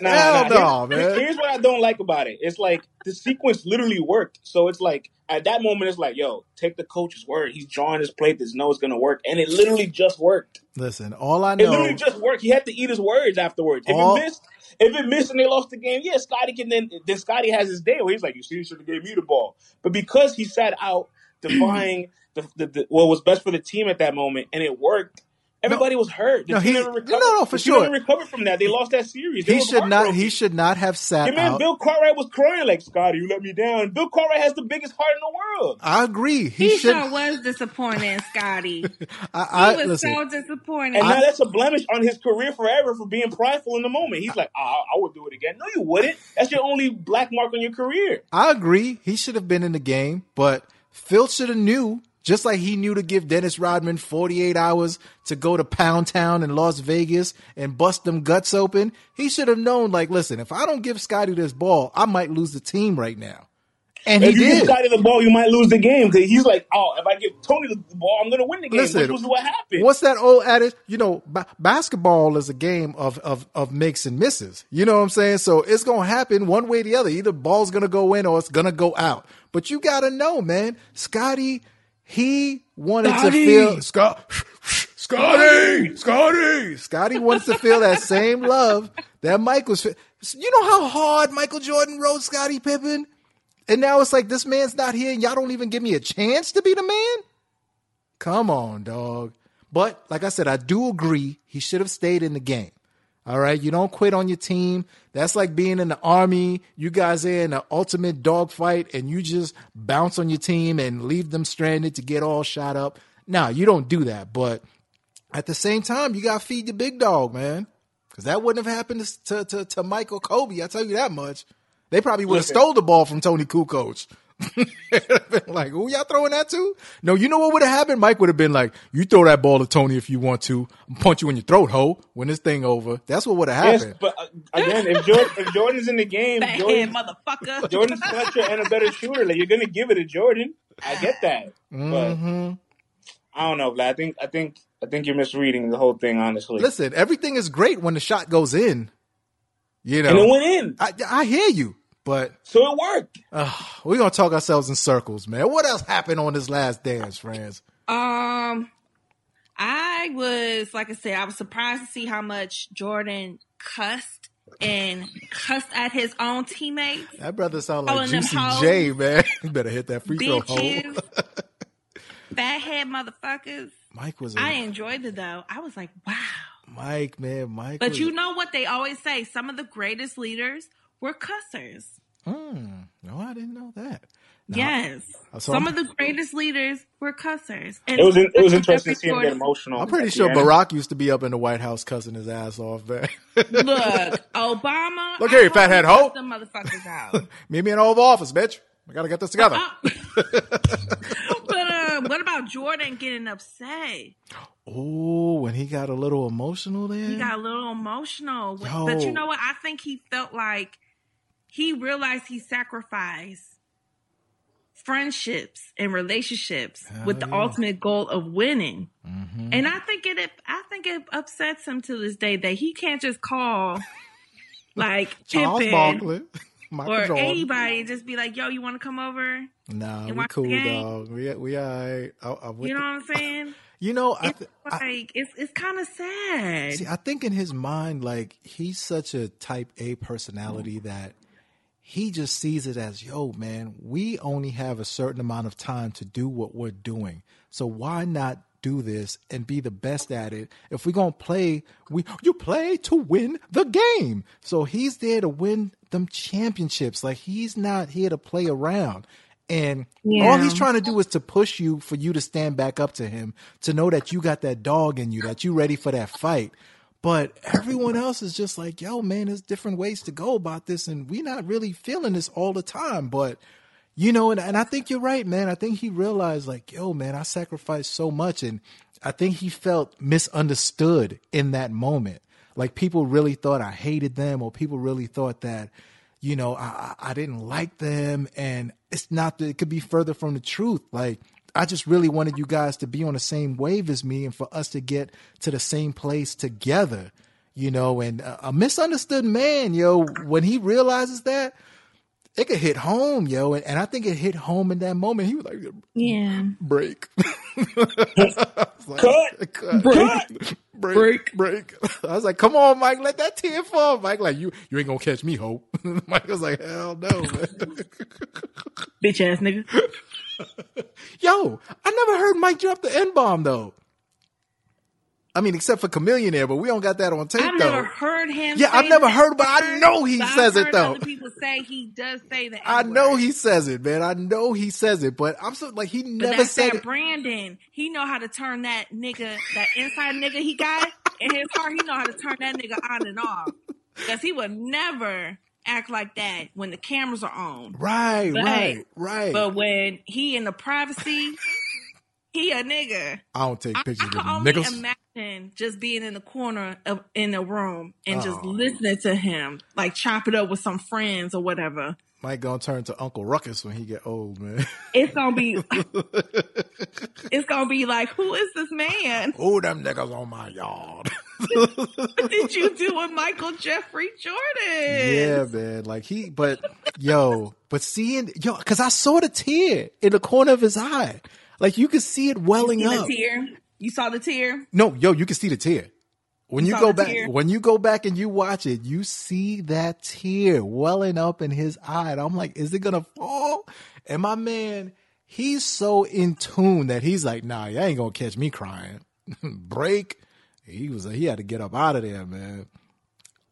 Nah, Hell nah, no, Here- man. Here's what I don't like about it. It's like the sequence literally worked. So it's like at that moment, it's like, yo, take the coach's word. He's drawing his plate. There's no it's gonna work, and it literally just worked. Listen, all I know. It literally just worked. He had to eat his words afterwards. If All- it missed, if it missed and they lost the game, yeah, Scotty can then then Scotty has his day where he's like, you see, you should have gave me the ball. But because he sat out (clears throat) defying the, the, the what was best for the team at that moment, and it worked. Everybody was hurt. The No, team he- never recovered. no, no, for the team sure. never recovered from that. They lost that series. They he should not. heartbroken. He should not have sat Your man out. Bill Cartwright was crying like, Scotty, you let me down. Bill Cartwright has the biggest heart in the world. I agree. He, He should. sure was disappointing, Scotty. (laughs) I, He was listen. so disappointed. And now that's a blemish on his career forever for being prideful in the moment. He's like, oh, I would do it again. No, you wouldn't. That's your only black mark on your career. I agree. He should have been in the game, but Phil should have knew, just like he knew to give Dennis Rodman 48 hours to go to Pound Town in Las Vegas and bust them guts open. He should have known, like, listen, if I don't give Scotty this ball, I might lose the team right now. And if you did. give Scotty the ball, you might lose the game because he's like, oh, if I give Tony the ball, I'm going to win the game. Listen, which was what happened. What's that old adage? You know, ba- basketball is a game of, of of makes and misses. You know what I'm saying? So it's gonna happen one way or the other. Either ball's gonna go in or it's gonna go out. But you gotta know, man. Scotty, he wanted to feel Scott, Scotty, Scotty. Scotty wants to feel that same love that Mike was. You know how hard Michael Jordan rode Scottie Pippen, and now it's like this man's not here, and y'all don't even give me a chance to be the man. Come on, dog. But like I said, I do agree he should have stayed in the game. All right, you don't quit on your team. That's like being in the army. You guys are in an ultimate dogfight, and you just bounce on your team and leave them stranded to get all shot up. Now you don't do that, but at the same time, you got to feed the big dog, man. Because that wouldn't have happened to, to, to, to Michael Kobe. I tell you that much. They probably would have stole the ball from Toni Kukoc. Been (laughs) like, who y'all throwing that to? No, you know what would have happened? Mike would have been like, you throw that ball to Tony if you want to. I'm punch you in your throat, ho, when this thing over. That's what would have Yes, happened. but uh, again, if, Jordan, if Jordan's in the game, Bad Jordan, motherfucker. (laughs) Jordan's clutcher and a better shooter. Like you're gonna give it to Jordan. I get that, but Mhm. I don't know, Vlad. I think I think I think you're misreading the whole thing, honestly. Listen, everything is great when the shot goes in. You know, and it went in, I, I hear you, but so it worked. uh, we're going to talk ourselves in circles, man. What else happened on this last dance, friends? Um, I was like I said, I was surprised to see how much Jordan cussed and cussed at his own teammates, That brother sound like Juicy. J, man. You (laughs) better hit that free throw hole. bitches, (laughs) fathead motherfuckers. Mike was a I enjoyed it though. I was like, wow. Mike, man. Mike. But was you know what they always say? Some of the greatest leaders were cussers. Hmm. no, I didn't know that. No, yes. I saw Some him- of the greatest leaders were cussers. And It was in, it was interesting to see him get emotional. I'm pretty sure. Barack used to be up in the White House cussing his ass off, man. Look, (laughs) Obama. Look here, you fathead hope he hoe. cussed Them motherfuckers (laughs) out. Meet me in the Oval Office, bitch. I gotta get this together. (laughs) but uh, what about Jordan getting upset? Oh, when he got a little emotional there. He got a little emotional. Yo. But you know what? I think he felt like he realized he sacrificed friendships and relationships Hell with the yeah. Mm-hmm. ultimate goal of winning. And I think it I think it upsets him to this day that he can't just call (laughs) like Pippen. (laughs) Or Jordan. anybody and just be like, "Yo, you want to come over?" Nah, we cool, dog. We we alright. I, I, with You know the- what I'm saying? you know, I, It's th- I like it's it's kind of sad. see. I think in his mind, like he's such a Type A personality that he just sees it as, yo, man, we only have a certain amount of time to do what we're doing. So why not do this and be the best at it? If we're gonna play, we you play to win the game. So he's there to win them championships. Like he's not here to play around. And all he's trying to do is to push you for you to stand back up to him, to know that you got that dog in you, that you ready for that fight. But everyone else is just like, yo, man, there's different ways to go about this, and we're not really feeling this all the time. But you know, and, and I think you're right, man. I think he realized, like, yo, man, I sacrificed so much, and I think he felt misunderstood in that moment. Like people really thought I hated them, or people really thought that, you know, I, I didn't like them, and it's not that it could be further from the truth. Like I just really wanted you guys to be on the same wave as me, and for us to get to the same place together. You know, and a, a misunderstood man, yo, when he realizes that, it could hit home, yo. And, and I think it hit home in that moment. He was like, Yeah. break. (laughs) Like, Cut. (laughs) cut. Break. Break, break. (laughs) I was like, come on, Mike, let that tear fall. Mike, like, you, you ain't gonna catch me, Hope. Mike was like, hell no, man. Bitch ass nigga. (laughs) Yo, I never heard Mike drop the N bomb though. I mean, except for Chameleonaire, but we don't got that on tape I've though. never heard him. Yeah, I've never that heard, but I know he but says it, though. Other people say he does say the. I know he says it, man. I know he says it, but I'm so like he But never that's said that it. Brandon. He know how to turn that nigga, that inside nigga he got in his heart. He know how to turn that nigga on and off. Because he would never act like that when the cameras are on. Right, But right, right. But when he in the privacy, he a nigga. I don't take I, I pictures can of them only niggas. imagine just being in the corner of in a room and just Oh. listening to him, like chop it up with some friends or whatever. Mike gonna turn to Uncle Ruckus when he get old, man. It's gonna be, (laughs) it's gonna be like, who is this man? oh, them niggas on my yard. What (laughs) did you do with Michael Jeffrey Jordan? yeah, man. Like he, but yo, but seeing yo, because I saw the tear in the corner of his eye. Like you could see it welling You up. the tear. You saw the tear. No, yo, you can see the tear. When you, saw go back, tear? when you go back and you watch it, you see that tear welling up in his eye. And I'm like, is it gonna fall? And my man, he's so in tune that he's like, nah, you ain't gonna catch me crying. (laughs) Break. He was, he had to get up out of there, man.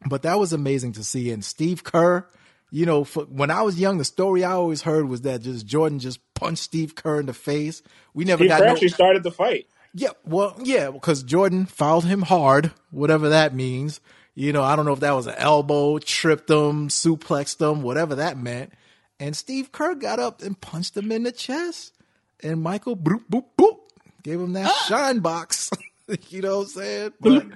But that was amazing to see. And Steve Kerr, you know, for, when I was young, the story I always heard was that just Jordan just punched Steve Kerr in the face. We never Steve got Kerr no, actually started the fight. Yeah, well, yeah, because Jordan fouled him hard, whatever that means. You know, I don't know if that was an elbow, tripped him, suplexed him, whatever that meant. And Steve Kerr got up and punched him in the chest. And Michael, boop, boop, boop, gave him that shine box. (laughs) you know what I'm saying? But,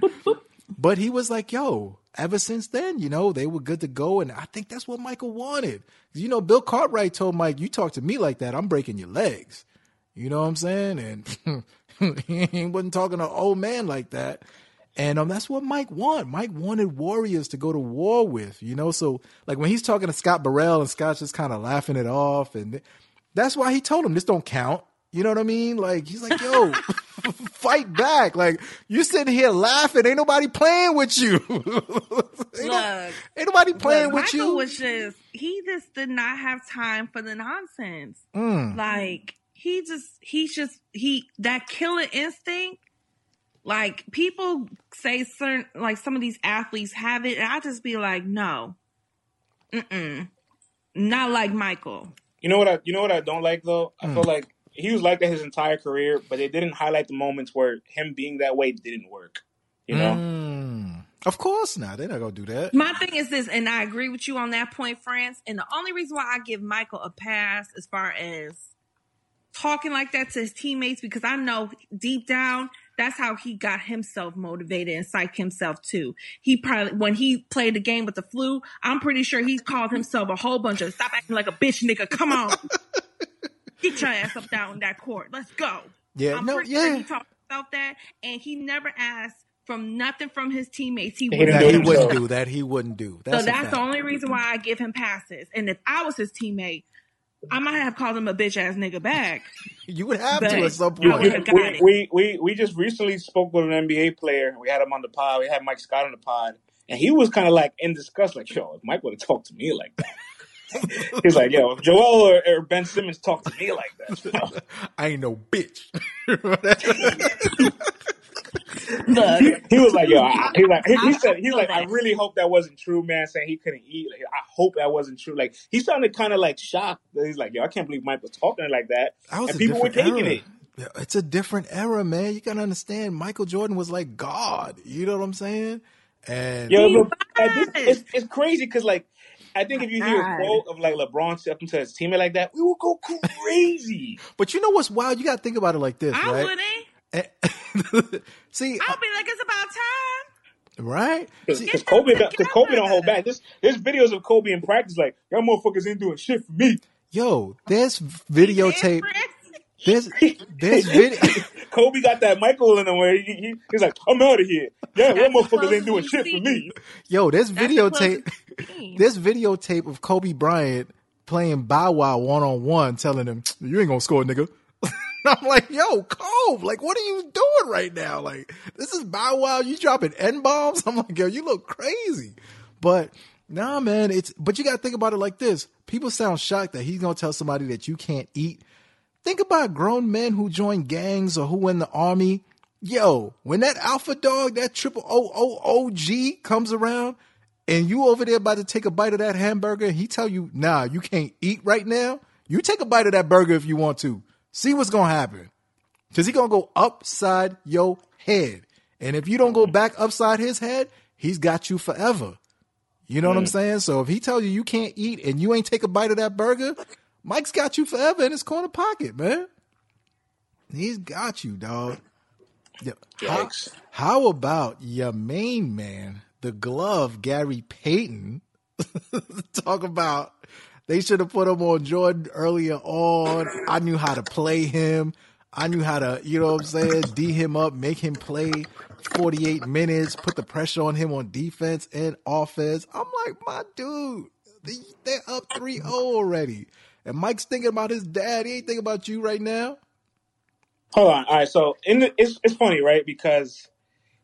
but he was like, yo, ever since then, you know, they were good to go. And I think that's what Michael wanted. You know, Bill Cartwright told Mike, you talk to me like that, I'm breaking your legs. You know what I'm saying? And (laughs) (laughs) he wasn't talking to an old man like that. And um, that's what Mike wanted. Mike wanted warriors to go to war with, you know. So like when he's talking to Scott Burrell and Scott's just kind of laughing it off, and that's why he told him this don't count. You know what I mean? Like he's like, yo, (laughs) fight back. Like you sitting here laughing, ain't nobody playing with you. (laughs) ain't, Look, ain't nobody playing Look, with Michael you. was just he just did not have time for the nonsense. Mm. Like he just he's just he that killer instinct. Like people say certain like some of these athletes have it, and I just be like, no, mm not like Michael. You know what I you know what I don't like though? I Hmm. feel like he was like that his entire career, but they didn't highlight the moments where him being that way didn't work. You know? Mm. Of course not. They're not gonna do that. My thing is this, and I agree with you on that point, France. And the only reason why I give Michael a pass as far as talking like that to his teammates, because I know deep down that's how he got himself motivated and psyched himself too. He probably when he played the game with the flu, I'm pretty sure he called himself a whole bunch of stop acting like a bitch, nigga. Come on, (laughs) get your ass up down that court. Let's go. Yeah, I'm no, pretty sure yeah. he talked about that, and he never asked from nothing from his teammates. He He wouldn't didn't That do he wouldn't do. That he wouldn't do. So That's a that's the only reason why I give him passes. And if I was his teammate, I might have called him a bitch ass nigga back. (laughs) You would have to at some I You, would you, point. have we, we, we, we just recently spoke with an NBA player. We had him on the pod. We had Mike Scott on the pod. And he was kind of like in disgust, like, yo, if Mike would have talked to me like that. (laughs) He's like, yo, if Joel or, or Ben Simmons talked to me like that, you know? (laughs) I ain't no bitch. (laughs) Look, he, he was like, yo, I, he like, he, he said, he's like, I really hope that wasn't true, man. Saying he couldn't eat. Like, I hope that wasn't true. Like, he sounded kind of like shocked. He's like, yo, I can't believe Mike was talking like that, That was and people were taking era. it. It's a different era, man. You gotta understand. Michael Jordan was like God. You know what I'm saying? And Yo, he look, this, it's it's crazy because like I think if you hear a quote of like LeBron stepping to his teammate like that, we will go (laughs) crazy. but you know what's wild? You gotta think about it like this, I right? wouldn't. And- (laughs) See, I'll be like, it's about time. right? Because Kobe, because Kobe don't hold back. This there's videos of Kobe in practice like y'all motherfuckers ain't doing shit for me. yo, there's videotape. different. There's there's video. (laughs) Kobe got that Michael in the way. he, he, he's like, I'm out of here. Yeah, y'all That's the motherfuckers ain't doing you shit for me. Yo, there's That's the videotape. closest. (laughs) There's videotape of Kobe Bryant playing Bow Wow one on one, telling him, "You ain't gonna score, nigga." (laughs) I'm like, "Yo, Cove, like, what are you doing right now? Like, this is Bow Wow. You dropping n bombs? (laughs) I'm like, yo, you look crazy." But nah, man, it's. But you gotta think about it like this. People sound shocked that he's gonna tell somebody that you can't eat. Think about grown men who join gangs or who in the army. Yo, when that alpha dog, that triple O O O G comes around, and you over there about to take a bite of that hamburger, he tell you, nah, you can't eat right now. You take a bite of that burger if you want to. See what's gonna happen. Cause he gonna go upside your head. And if you don't go back upside his head, he's got you forever. You know what I'm saying? So if he tells you you can't eat and you ain't take a bite of that burger, Mike's got you forever in his corner pocket, man. He's got you, dog. Yeah. How, how about your main man, the glove, Gary Payton? (laughs) Talk about they should have put him on Jordan earlier on. I knew how to play him. I knew how to, you know what I'm saying, D him up, make him play 48 minutes, put the pressure on him on defense and offense. I'm like, my dude, they, they're up 3 0 already. And Mike's thinking about his dad. He ain't thinking about you right now. Hold on. All right. So in the, it's it's funny, right? Because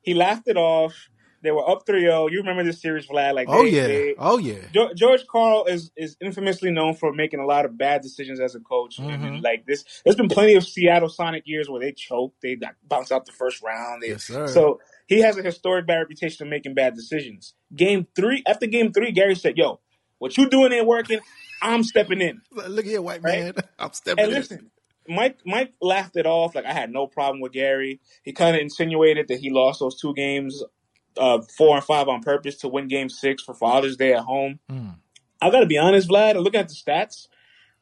he laughed it off. They were up 3-0. You remember this series, Vlad? Like, Oh, they, yeah. they- Oh, yeah. George, George Karl is is infamously known for making a lot of bad decisions as a coach. And, Mhm. like this, there's been plenty of Seattle Sonic years where they choked, they got bounced out the first round. They, Yes, sir. So he has a historic bad reputation of making bad decisions. Game three, after game three, Gary said, "Yo, what you doing ain't working. I'm stepping in." (laughs) Look here, white Right? man. (laughs) I'm stepping And in. listen, Mike Mike laughed it off. Like I had no problem with Gary. He kind of insinuated that he lost those two games, uh, four and five on purpose to win Game Six for Father's Day at home. Mm. I got to be honest, Vlad. Looking at the stats,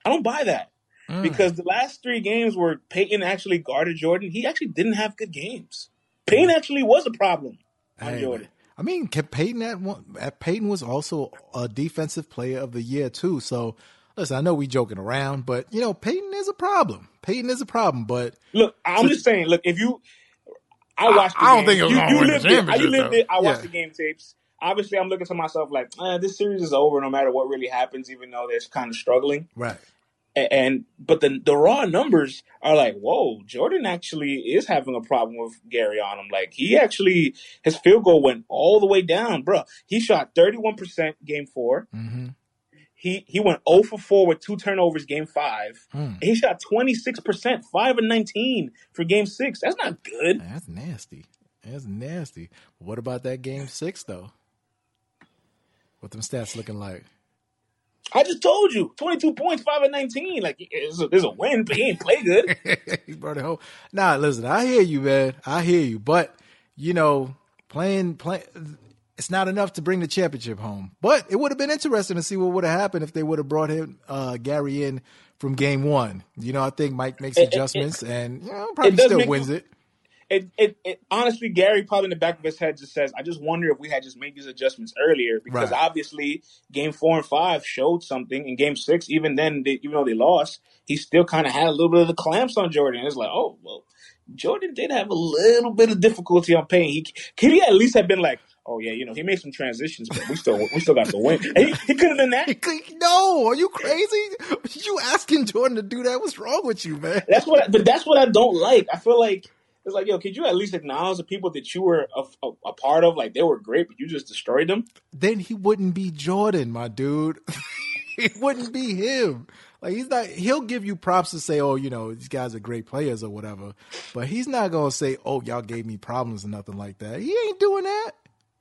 I don't buy that Mm. because the last three games where Payton actually guarded Jordan, he actually didn't have good games. Payton actually was a problem on Hey, Jordan. I mean, Payton at one, at Payton was also a defensive player of the year too. So listen, I know we joking around, but you know, Payton is a problem. Payton is a problem, but Look, I'm just saying. Look, if you, I watched. The I don't think it was you, you lived it. You lived it. I watched Yeah. the game tapes. Obviously, I'm looking to myself like, eh, this series is over no matter what really happens, even though they're kind of struggling. right. A- And but the the raw numbers are like, whoa, Jordan actually is having a problem with Gary on him. Like he actually his field goal went all the way down, bro. He shot 31 percent game four. hmm He he went 0 for 4 with two turnovers game five. Mm. He shot 26%, 5 and 19 for game six. That's not good. That's nasty. That's nasty. What about that game six though? What them stats looking like? I just told you 22 points, 5 and 19. Like, it's a, there's a win, but he ain't play good. (laughs) he brought it home. Nah, listen, I hear you, man. I hear you, but you know, playing play, it's not enough to bring the championship home. But it would have been interesting to see what would have happened if they would have brought him uh, Gary in from game one. You know, I think Mike makes It- it- adjustments and you know, probably still make wins it. It, it, it, honestly, Gary probably in the back of his head just says, I just wonder if we had just made these adjustments earlier because Right. obviously game four and five showed something. In game six, even then, they, even though they lost, he still kind of had a little bit of the clamps on Jordan. It's like, oh, well, Jordan did have a little bit of difficulty on Payton. He could he at least have been like, oh yeah, you know, he made some transitions, but we still we still got the win. And he, he could have done that. (laughs) No, are you crazy? You asking Jordan to do that? What's wrong with you, man? That's what, but that's what I don't like. I feel like it's like, yo, could you at least acknowledge the people that you were a, a, a part of? Like they were great, but you just destroyed them. Then he wouldn't be Jordan, my dude. (laughs) it wouldn't be him. Like he's not. He'll give you props to say, "Oh, you know, these guys are great players" or whatever. But he's not gonna say, "Oh, y'all gave me problems" or nothing like that. He ain't doing that.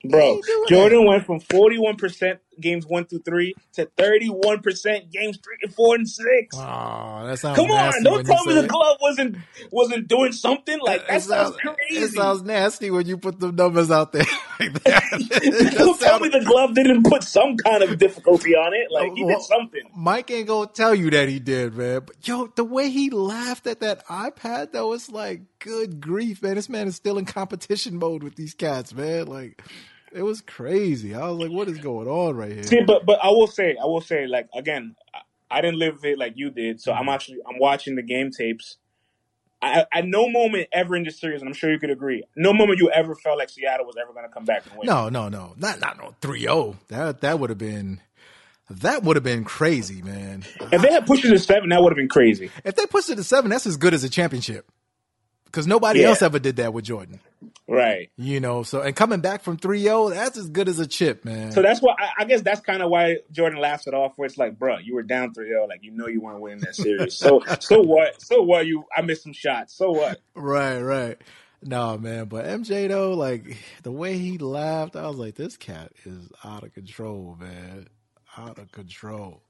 Bro, Jordan went from forty one percent games one through three to thirty one percent games three and four and six. Oh, that sounds Come on, don't tell me the it. glove wasn't wasn't doing something like that. It Sounds sounds, crazy. it sounds nasty when you put the numbers out there (laughs) like (laughs) that. Don't tell me the glove didn't put some kind of difficulty on it. Like he did something. Mike ain't gonna tell you that he did, man. But yo, the way he laughed at that iPad, though, it's like, good grief, man. This man is still in competition mode with these cats, man. Like, it was crazy. I was like, what is going on right here? See, but but I will say, I will say, like again, I, I didn't live it like you did, so I'm mm-hmm. actually I'm watching the game tapes. I, at no moment ever in this series, and I'm sure you could agree, no moment you ever felt like Seattle was ever going to come back and win. No, no, no, not not no 3-0. That that would have been that would have been crazy, man. If they had pushed it to seven, that would have been crazy. If they pushed it to seven, that's as good as a championship. Because nobody Yeah. else ever did that with Jordan. Right. You know, so and coming back from 3-0, that's as good as a chip, man. So that's why I, I guess that's kind of why Jordan laughs it off. Where it's like, bro, you were down 3-0, like you know you weren't winning that series. so so what? So what? You I missed some shots. So what? Right, right. No, man, but MJ though, like the way he laughed, I was like, this cat is out of control, man. Out of control.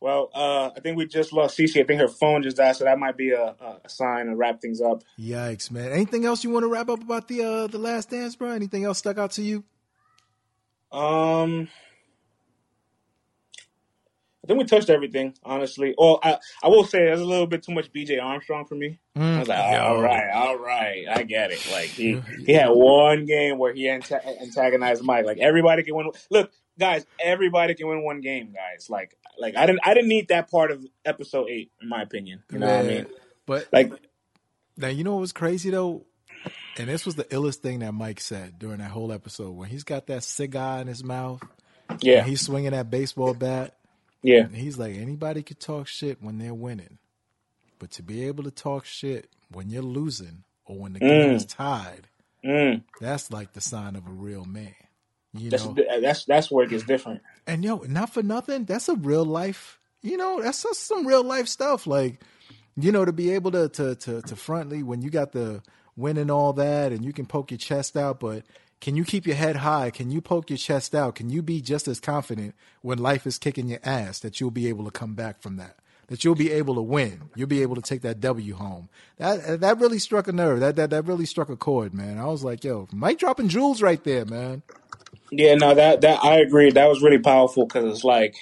Well, uh, I think we just lost Cece. I think her phone just died, so that might be a, a sign to wrap things up. Yikes, man. Anything else you want to wrap up about the uh the last dance, bro? Anything else stuck out to you? Um, I think we touched everything, honestly. Well, I, I will say there's a little bit too much BJ Armstrong for me. I was like, Mm, Yo. all right, all right, I get it. Like he (laughs) he had one game where he anta- antagonized Mike. Like everybody can win. Look, guys, everybody can win one game, guys. Like like I didn't I didn't need that part of episode eight, in my opinion. You know what I mean? But Like now you know what was crazy though? And this was the illest thing that Mike said during that whole episode when he's got that cigar in his mouth yeah, and he's swinging that baseball bat. yeah, And he's like, anybody could talk shit when they're winning, but to be able to talk shit when you're losing or when the game Mm. is tied, mm. that's like the sign of a real man. You That's know, uh, that's that's where it gets different. and yo, not for nothing, that's a real life. You know, that's just some real life stuff. Like, you know, to be able to to to to frontly when you got the win and all that, and you can poke your chest out, but can you keep your head high? Can you poke your chest out? Can you be just as confident when life is kicking your ass that you'll be able to come back from that? That you'll be able to win. You'll be able to take that W home. That uh, that really struck a nerve. That that that really struck a chord, man. I was like, yo, Mike dropping jewels right there, man. Yeah, no, that that I agree. That was really powerful because it's like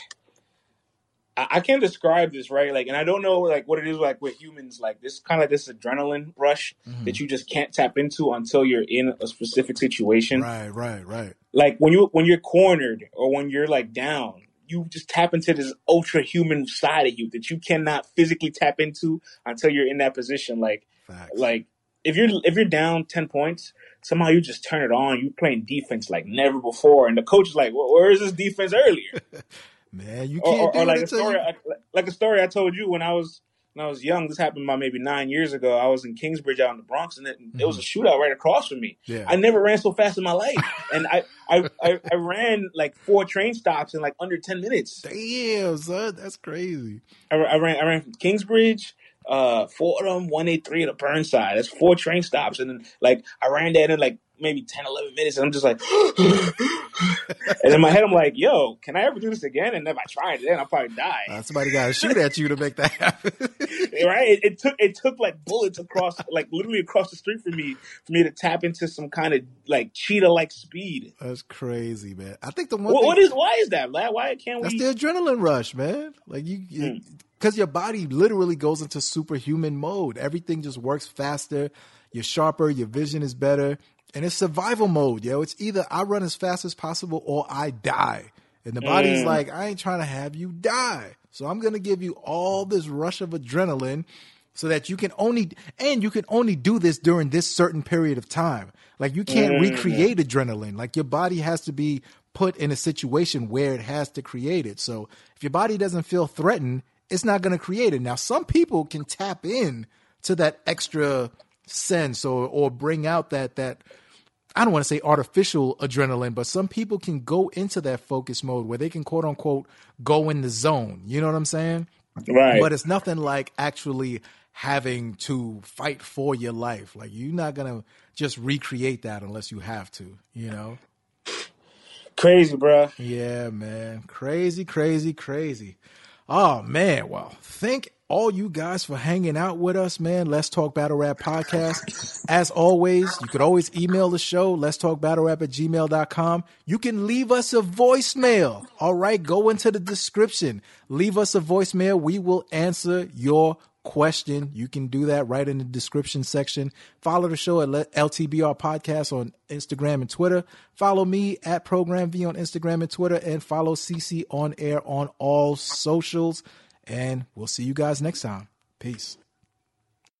I, I can't describe this right. Like, and I don't know like what it is like with humans. Like this kind of this adrenaline rush Mm-hmm. that you just can't tap into until you're in a specific situation. Right, right, right. Like when you when you're cornered or when you're like down, you just tap into this ultra human side of you that you cannot physically tap into until you're in that position. Like Facts. like if you're if you're down ten points, somehow you just turn it on. You playing defense like never before, and the coach is like, well, "Where is this defense earlier?" (laughs) man, you can't or, do or it like a story, you- like a story I told you when I was when I was young. This happened about maybe nine years ago. I was in Kingsbridge out in the Bronx, and it, there was a mm-hmm. shootout right across from me. Yeah. I never ran so fast in my life, (laughs) and I, I I I ran like four train stops in like under ten minutes. Damn, son, that's crazy. I, I ran I ran from Kingsbridge, uh, Fordham, one eight three to Burnside. That's four train stops, and then like I ran that in like maybe 10, 11 minutes, and I'm just like, (gasps) and in my head I'm like, yo, can I ever do this again? And if I try it, then I'll probably die. Uh, somebody got to shoot at you to make that happen. (laughs) right? It, it took it took like bullets across, like literally across the street for me, for me to tap into some kind of like cheetah like speed. that's crazy, man. I think the one What, thing, what is why is that? Why, why can't that's we? the adrenaline rush, man. Like you, Hmm. because your body literally goes into superhuman mode. Everything just works faster. You're sharper. Your vision is better, and it's survival mode, yo. It's either I run as fast as possible or I die. And the body's Mm. like, I ain't trying to have you die. So I'm gonna give you all this rush of adrenaline so that you can only and you can only do this during this certain period of time. Like you can't recreate adrenaline. Like your body has to be put in a situation where it has to create it. So if your body doesn't feel threatened, it's not going to create it. Now some people can tap in to that extra sense or or bring out that that I don't want to say artificial adrenaline, but some people can go into that focus mode where they can quote unquote go in the zone. You know what I'm saying? Right. But it's nothing like actually having to fight for your life. Like you're not gonna just recreate that unless you have to, you know? Crazy, bro. Yeah, man. Crazy, crazy, crazy. Oh man, well, thank all you guys for hanging out with us, man. Let's Talk Battle Rap Podcast. As always, you could always email the show, let's talk battle rap at gmail.com. You can leave us a voicemail. All right, go into the description. Leave us a voicemail. We will answer your question. You can do that right in the description section. Follow the show at LTBR Podcast on Instagram and Twitter. Follow me at Program V on Instagram and Twitter, and follow CC on air on all socials. And we'll see you guys next time. Peace.